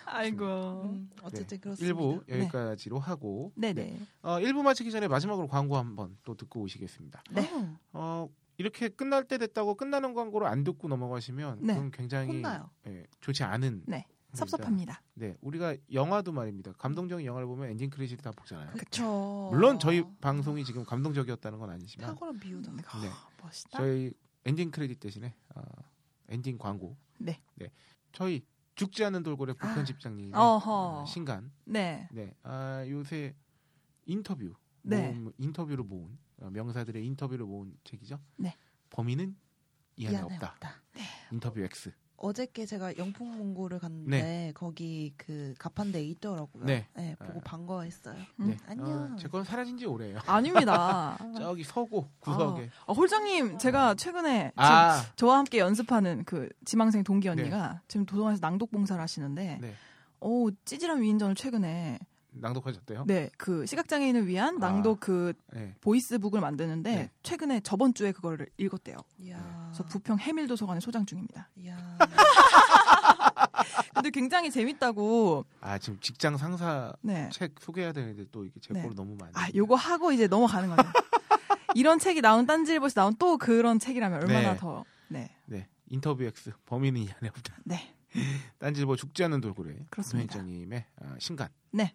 아이고. 음, 어쨌든 네. 그렇습니다. 1부 여기까지로 하고 네네. 어, 1부 마치기 전에 마지막으로 광고 한번 또 듣고 오시겠습니다. 네. 어, 어, 이렇게 끝날 때 됐다고 끝나는 광고를 안 듣고 넘어가시면 네. 그건 굉장히. 예, 좋지 않은 네. 섭섭합니다. 네, 우리가 영화도 말입니다. 감동적인 영화를 보면 ending credit 다 보잖아요. 그쵸. 물론 저희 방송이 지금 감동적이었다는 건 아니지만 탁월한 비유다. 네. 멋있다. 저희 ending credit 대신에 어, 엔딩 광고. 네. 저희 죽지 않는 돌고래 부편집장님 어허. 신간. 네. 네. 아, 요새 인터뷰 네. 모음, 인터뷰로 모은 어, 명사들의 인터뷰로 모은 책이죠. 네. 범인은 이 안에 없다. 없다. 인터뷰 X. 어저께 제가 영풍 문고를 갔는데 거기 그 가판대에 있더라고요. 네. 보고 아. 반가워했어요. 음. 네. 안녕. 어, 제건 사라진 지 오래예요. 아닙니다. 저기 서고 구석에. 아, 홀장님, 제가 최근에 아, 지금 저와 함께 연습하는 그 지망생 동기 언니가 지금 도서관에서 낭독 봉사를 하시는데, 네. 오 찌질한 위인전을 최근에 낭독하셨대요? 네 그 시각장애인을 위한 아. 낭독 그 네. 보이스북을 만드는데 네. 최근에 저번 주에 그거를 읽었대요. 이야. 그래서 부평 해밀 도서관에 소장 중입니다. 이야. 근데 굉장히 재밌다고. 아, 지금 직장 상사 네. 책 소개해야 되는데 또 이게 제 네. 거로 너무 많이. 아 요거 하고 이제 넘어가는 거예요. 이런 책이 나온 딴지일보에서 나온 또 그런 책이라면 얼마나 네. 더 네. 네. 인터뷰 X 범인은 이 안에 없다. 네. 딴지일보 죽지 않는 돌고래 그렇습니다. 김현정님의 어, 신간. 네.